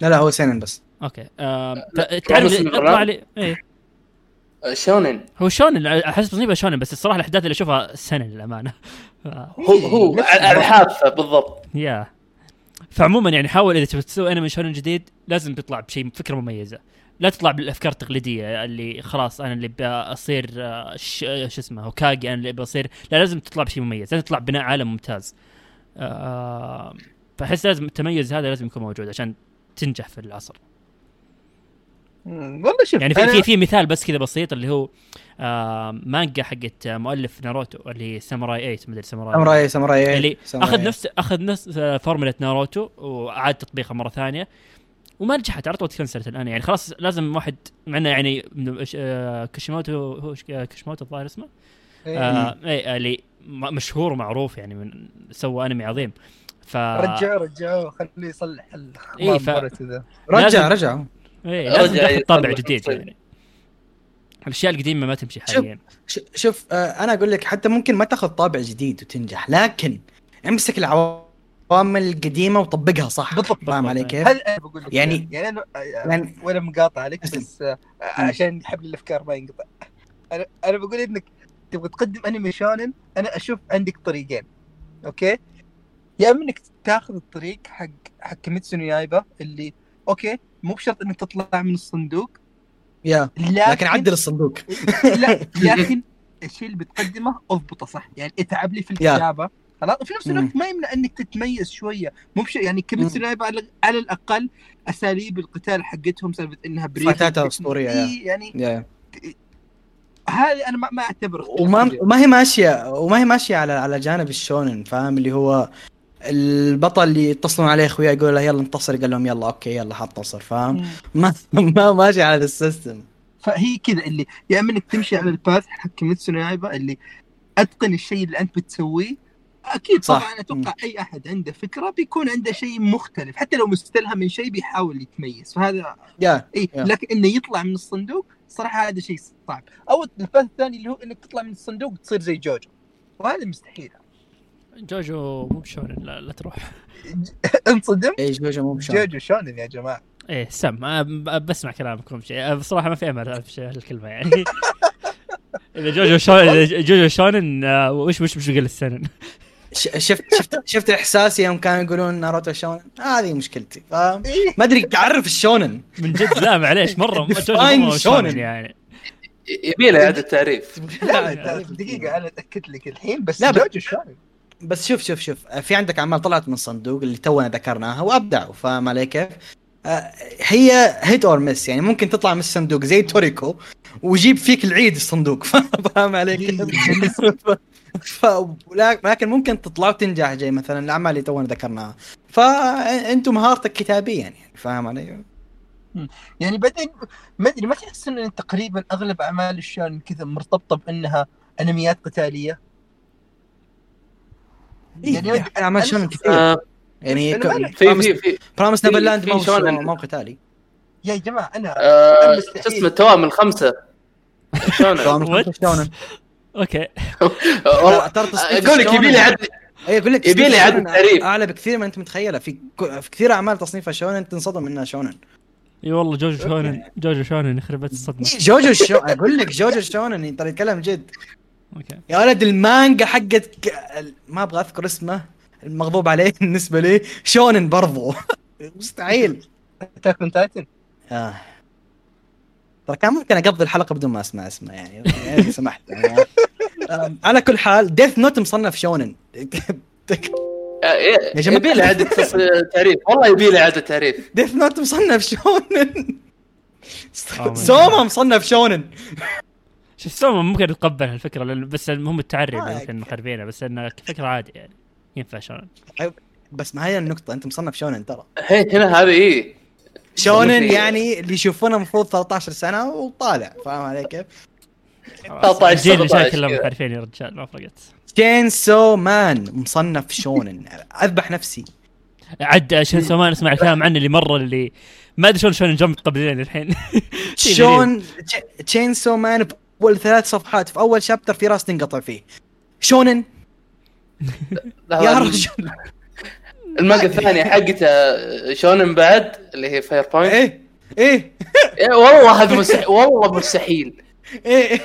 لا هو سينن بس. okay ت- تعرف اطلع. لي؟ إيه. شونن. هو شونن أحس تصنيفه شونن بس الصراحة الأحداث اللي أشوفها سينن للأمانة. هو هو على الحافة بالضبط. yeah فعموما يعني حاول إذا تبي تسوي انمي شونن جديد لازم تطلع بشيء فكرة مميزة. لا تطلع بالأفكار التقليدية اللي خلاص أنا اللي بصير آه، ش- آه، شو اسمه هوكاجي أنا اللي بصير. لا لازم تطلع بشيء مميز لازم تطلع بناء عالم ممتاز. آه، فأحس لازم التميز هذا لازم يكون موجود عشان تنجح في العصر. والله شوف يعني في أنا- في في مثال بس كذا بسيط اللي هو آه مانجا حقت آه، مؤلف ناروتو اللي هي ساموراي 8 مدري ساموراي. ساموراي ساموراي اللي ساموراي. أخذ نفس أخذ نفس آه، فورمولا ناروتو وعاد تطبيقها مرة ثانية وما نجحت على طول تكنسلت الآن يعني. خلاص لازم واحد مع إنه يعني آه، كيشيموتو هو كيشيموتو الظاهر اسمه؟ إيه. آه اي اللي مشهور ومعروف يعني من سوى أنمي عظيم. ف رجعوا رجعوا خليه يصلح ال- إيه، ف- رجع رجع اي لازم تاخذ طابع يصلح جديد. يعني الأشياء القديمة ما تمشي شوف، حاليا ش- شوف آه أنا أقول لك حتى ممكن ما تاخذ طابع جديد وتنجح لكن امسك العوامل القديمة وطبقها صح بالضبط، فاهم علي. كيف؟ هل أنا بقول لك يعني- يعني أنا يعني- ولا مقاطع عليك. بس آه، عشان حبل الأفكار ما ينقطع أنا أنا بقول إنك تبغى تقدم أنمي شونن أنا أشوف عندك طريقين okay يا إما إنك تاخذ الطريق حق حق كيميتسو يايبا اللي okay مو بشرط إنك تطلع من الصندوق. yeah لكن, لكن عدل الصندوق. لا لكن الشيء اللي بتقدمه أضبطه صح؟ يعني اتعب لي في. الكتابة. خلاص؟ وفي نفس الوقت ما يمنع إنك تتميز شوية. مو بشيء يعني كيميتسو مم. نايبا على, الأقل أساليب القتال حقتهم سالفة إنها breath fight اتها أسطورية، yeah. يعني yeah. هذه أنا ما, ما اعتبر وما وما هي ماشية وما هي ماشية على على جانب الشونن فاهم؟ اللي هو البطل اللي يتصلون عليه أخويا يقول له يلا انتصر قال لهم يلا okay يلا حنتصر فاهم. ما ما ماشي على ال system. فهي كذا اللي يا اما انك تمشي على ال path حق كيميتسو نايبا اللي أتقن الشيء اللي أنت بتسويه. أكيد صح. طبعا أتوقع أي أحد عنده فكرة بيكون عنده شيء مختلف حتى لو مستلهم من شيء بيحاول يتميز. فهذا yeah إي yeah. لكن إنه يطلع من الصندوق صراحة هذا شيء صعب. أو ال path الثاني اللي هو إنك تطلع من الصندوق وتصير زي جوجو. وهذا مستحيل. جوجو مو بشونن لا, لا تروح. انصدم؟ اي جوجو مو بشونن. جوجو شونن يا جماعة. إيه سم آه، بسمع كلامكم شيء آه، بصراحة ما في أمل في شيء الكلمة يعني. إذا جوجو شونن جوجو شونن آه، وش وش وش السنن؟ ش- شفت شفت شفت احساسي يوم كانوا يقولون ناروتو شونن؟ هذه مشكلتي فاهم؟ إيه. ما أدري تعرف الشونن. من جد؟ لا معليش مرة. جوجو شونن. يعني. يبي له إعادة تعريف. لا دقيقة أنا أتأكد لك الحين بس لا، بس- جوجو شونن. بس شوف شوف شوف في عندك أعمال طلعت من الصندوق اللي تونا ذكرناها وأبدعوا فاهم علي كيف؟ آه، هي hit or miss يعني ممكن تطلع من الصندوق زي توريكو ويجيب فيك العيد الصندوق فاهم علي كيف؟ ف... لكن ممكن تطلع وتنجح زي مثلا الأعمال اللي تونا ذكرناها فانتم مهارتك كتابيا يعني فاهم علي؟ يعني بعدين ما أدري ما تحس إن تقريبا أغلب أعمال الشونن كذا مرتبطة بأنها أنميات قتالية يعني يعني اعمال أنا- شونن كثير. آه، يعني في في في Promised Neverland ما هو. ما هو قتالي. يا جماعة أنا آه،. شو اسمه؟ التوام الخمسة. شلون شونن؟ شونن okay. والله ترى تصنيف أقول لك يبي لي عد اي أقول لك يبي لي شونن تعريف. اعلى بكثير ما أنت متخيلة. في ك- في كثير أعمال تصنيفها شونن تنصدم إنها شونن. إي والله جوجو شونن. جوجو شونن يخرب بيت الصدمة. إيه، جوجو شو أقول لك جوجو شونن ترى يتكلم جد. okay. يا ولد المانجا حقت ك... ما أبغى أذكر اسمه المغضوب عليه بالنسبة لي. شونن برضو. مستحيل. Attack on Titan آه. ترى كان ممكن أقضي الحلقة بدون ما أسمع اسمه يعني. يعني سمحت. يعني على كل حال Death Note مصنف شونن. يا جماعة. يبي له إعادة تعريف. والله يبي له إعادة تعريف. Death Note مصنف شونن. آه، سوما مصنف شونن. شوف سوما ممكن اتقبل هالفكرة لأن بس هم التعري آه، ممكن مخربينها بس انها فكرة عادي يعني ينفع شلون بس ما هي النقطة أنت مصنف شونن ترى. هي هنا هذه إيه. شونن في- يعني اللي يشوفونه المفروض 13 سنة وطالع فاهم علي كيف؟ 13 الجيل اللي شاي 17 كلهم كذا. محرفين يا رجال ما فرقت. Chainsaw Man مصنف شونن. أذبح نفسي. عد Chainsaw Man اسمع الكلام عنه اللي مرة اللي ما أدري شلون شلون جنب متقبلين الحين. شون Chainsaw Man باول ثلاث صفحات في أول chapter في راس تنقطع فيه. شونن؟ يا رجل. المانجا الثانية حقته شونن بعد اللي هي Fire Punch إيه إيه. إيه، والله هذا مستحيل والله مستحيل. إيه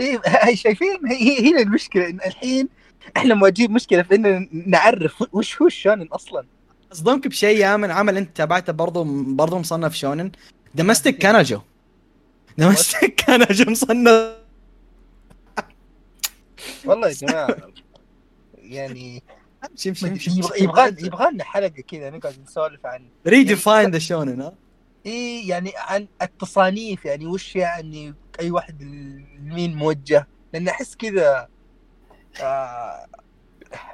إيه، هاي شايفين هي هي هنا المشكلة إن الحين إحنا مواجهين مشكلة في اننا نعرف وش هو الشونن أصلا. أصدمك بشيء يا من عمل أنت تابعته برضو برضو مصنف شونن. دمستك كانجو دمستك كانجو مصنف والله يا جماعة يعني أمشي أمشي أمشي يبغى يبغى لنا حلقة كذا نقعد نسولف عن redefine the shonen ها؟ إيه يعني عن التصانيف يعني وش يعني أي واحد لمين موجه؟ لأن أحس كذا آه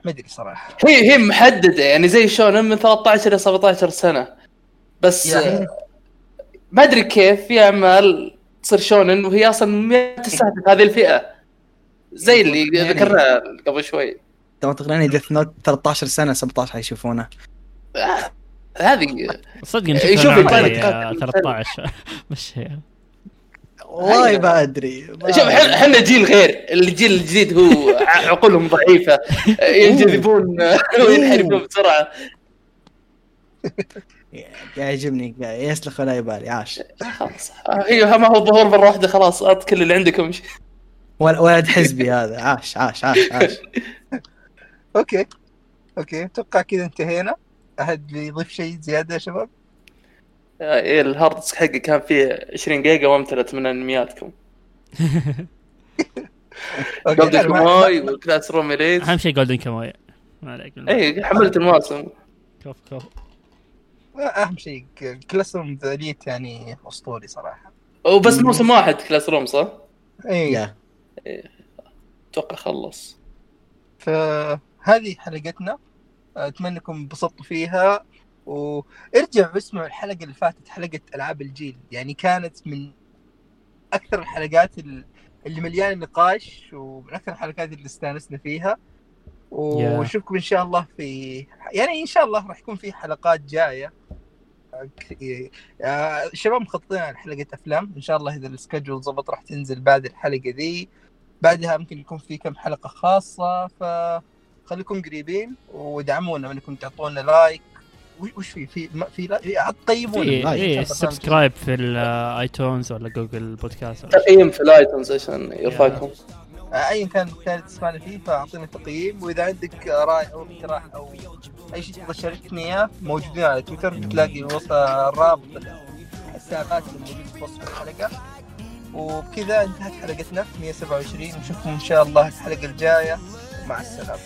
ما أدري صراحة. هي هي محددة يعني زي شونن من 13 إلى 17 سنة. بس يعني- آه، ما أدري كيف في اعمال تصير شونن وهي أصلا ما تستهدف هذه الفئة. زي اللي يعني- ذكرناه قبل شوي. ترى تقريبا ديث نوت 13 سنة 17 حيشوفونه آه، هذه صدق نشوف شوف أنا عمري، الفرق. آه، 13 مشيها والله ما أدري شوف. إحنا جيل غير. الجيل الجديد هو عقولهم ضعيفة. ينجذبون وينحرفون بسرعة. يعجبني يسلخ ولا يبالي عاش خلاص. أيوه ما هو الظهور مرة واحدة خلاص اعط كل اللي عندكم. ول- ولد حزبي هذا. عاش عاش عاش عاش. Okay. Okay. أتوقع كذا انتهينا. أحد بيضيف شيء زيادة يا شباب؟ إيه ال hard disk حقي كان فيه 20 جيجا وامتلت من انمياتكم Golden Kamuy و Classroom Elite أهم شيء Golden Kamuy ما عليك اي إيه، حملت المواسم. كوف كوف أهم شيء Classroom ذا يعني أسطوري صراحة. وبس موسم واحد Classroom صح؟ اي يا. أتوقع خلص. فهذه حلقتنا. أتمنى انكم انبسطتوا فيها. وارجعوا واسمعوا الحلقة اللي فاتت حلقة ألعاب الجيل. يعني كانت من أكثر الحلقات ال- اللي مليانة نقاش ومن أكثر الحلقات اللي استانسنا فيها. ونشوفكم إن شاء الله في يعني إن شاء الله راح يكون في حلقات جاية. آه، الشباب مخططين على حلقة أفلام. إن شاء الله إذا ال schedule ضبط راح تنزل بعد الحلقة ذي. بعدها ممكن يكون في كم حلقة خاصة. فخليكم قريبين ودعمونا إنكم تعطونا like. وش- في؟ في ما في لا. إيه إن شاء الله سبسكرايب في ال iTunes ولا Google Podcast تقييم في ال iTunes عشان يرفعكم. آه، ايا كان اللي تسمعنا فيه فأعطينا تقييم. وإذا عندك رأي أو اقتراح أو أي شيء تبغى تشاركني إياه موجودين على تويتر. بتلاقي وسط الرابط الحسابات اللي موجوده في وصف الحلقة. وبكذا انتهت حلقتنا 127 نشوفكم إن شاء الله الحلقة الجاية. مع السلامة.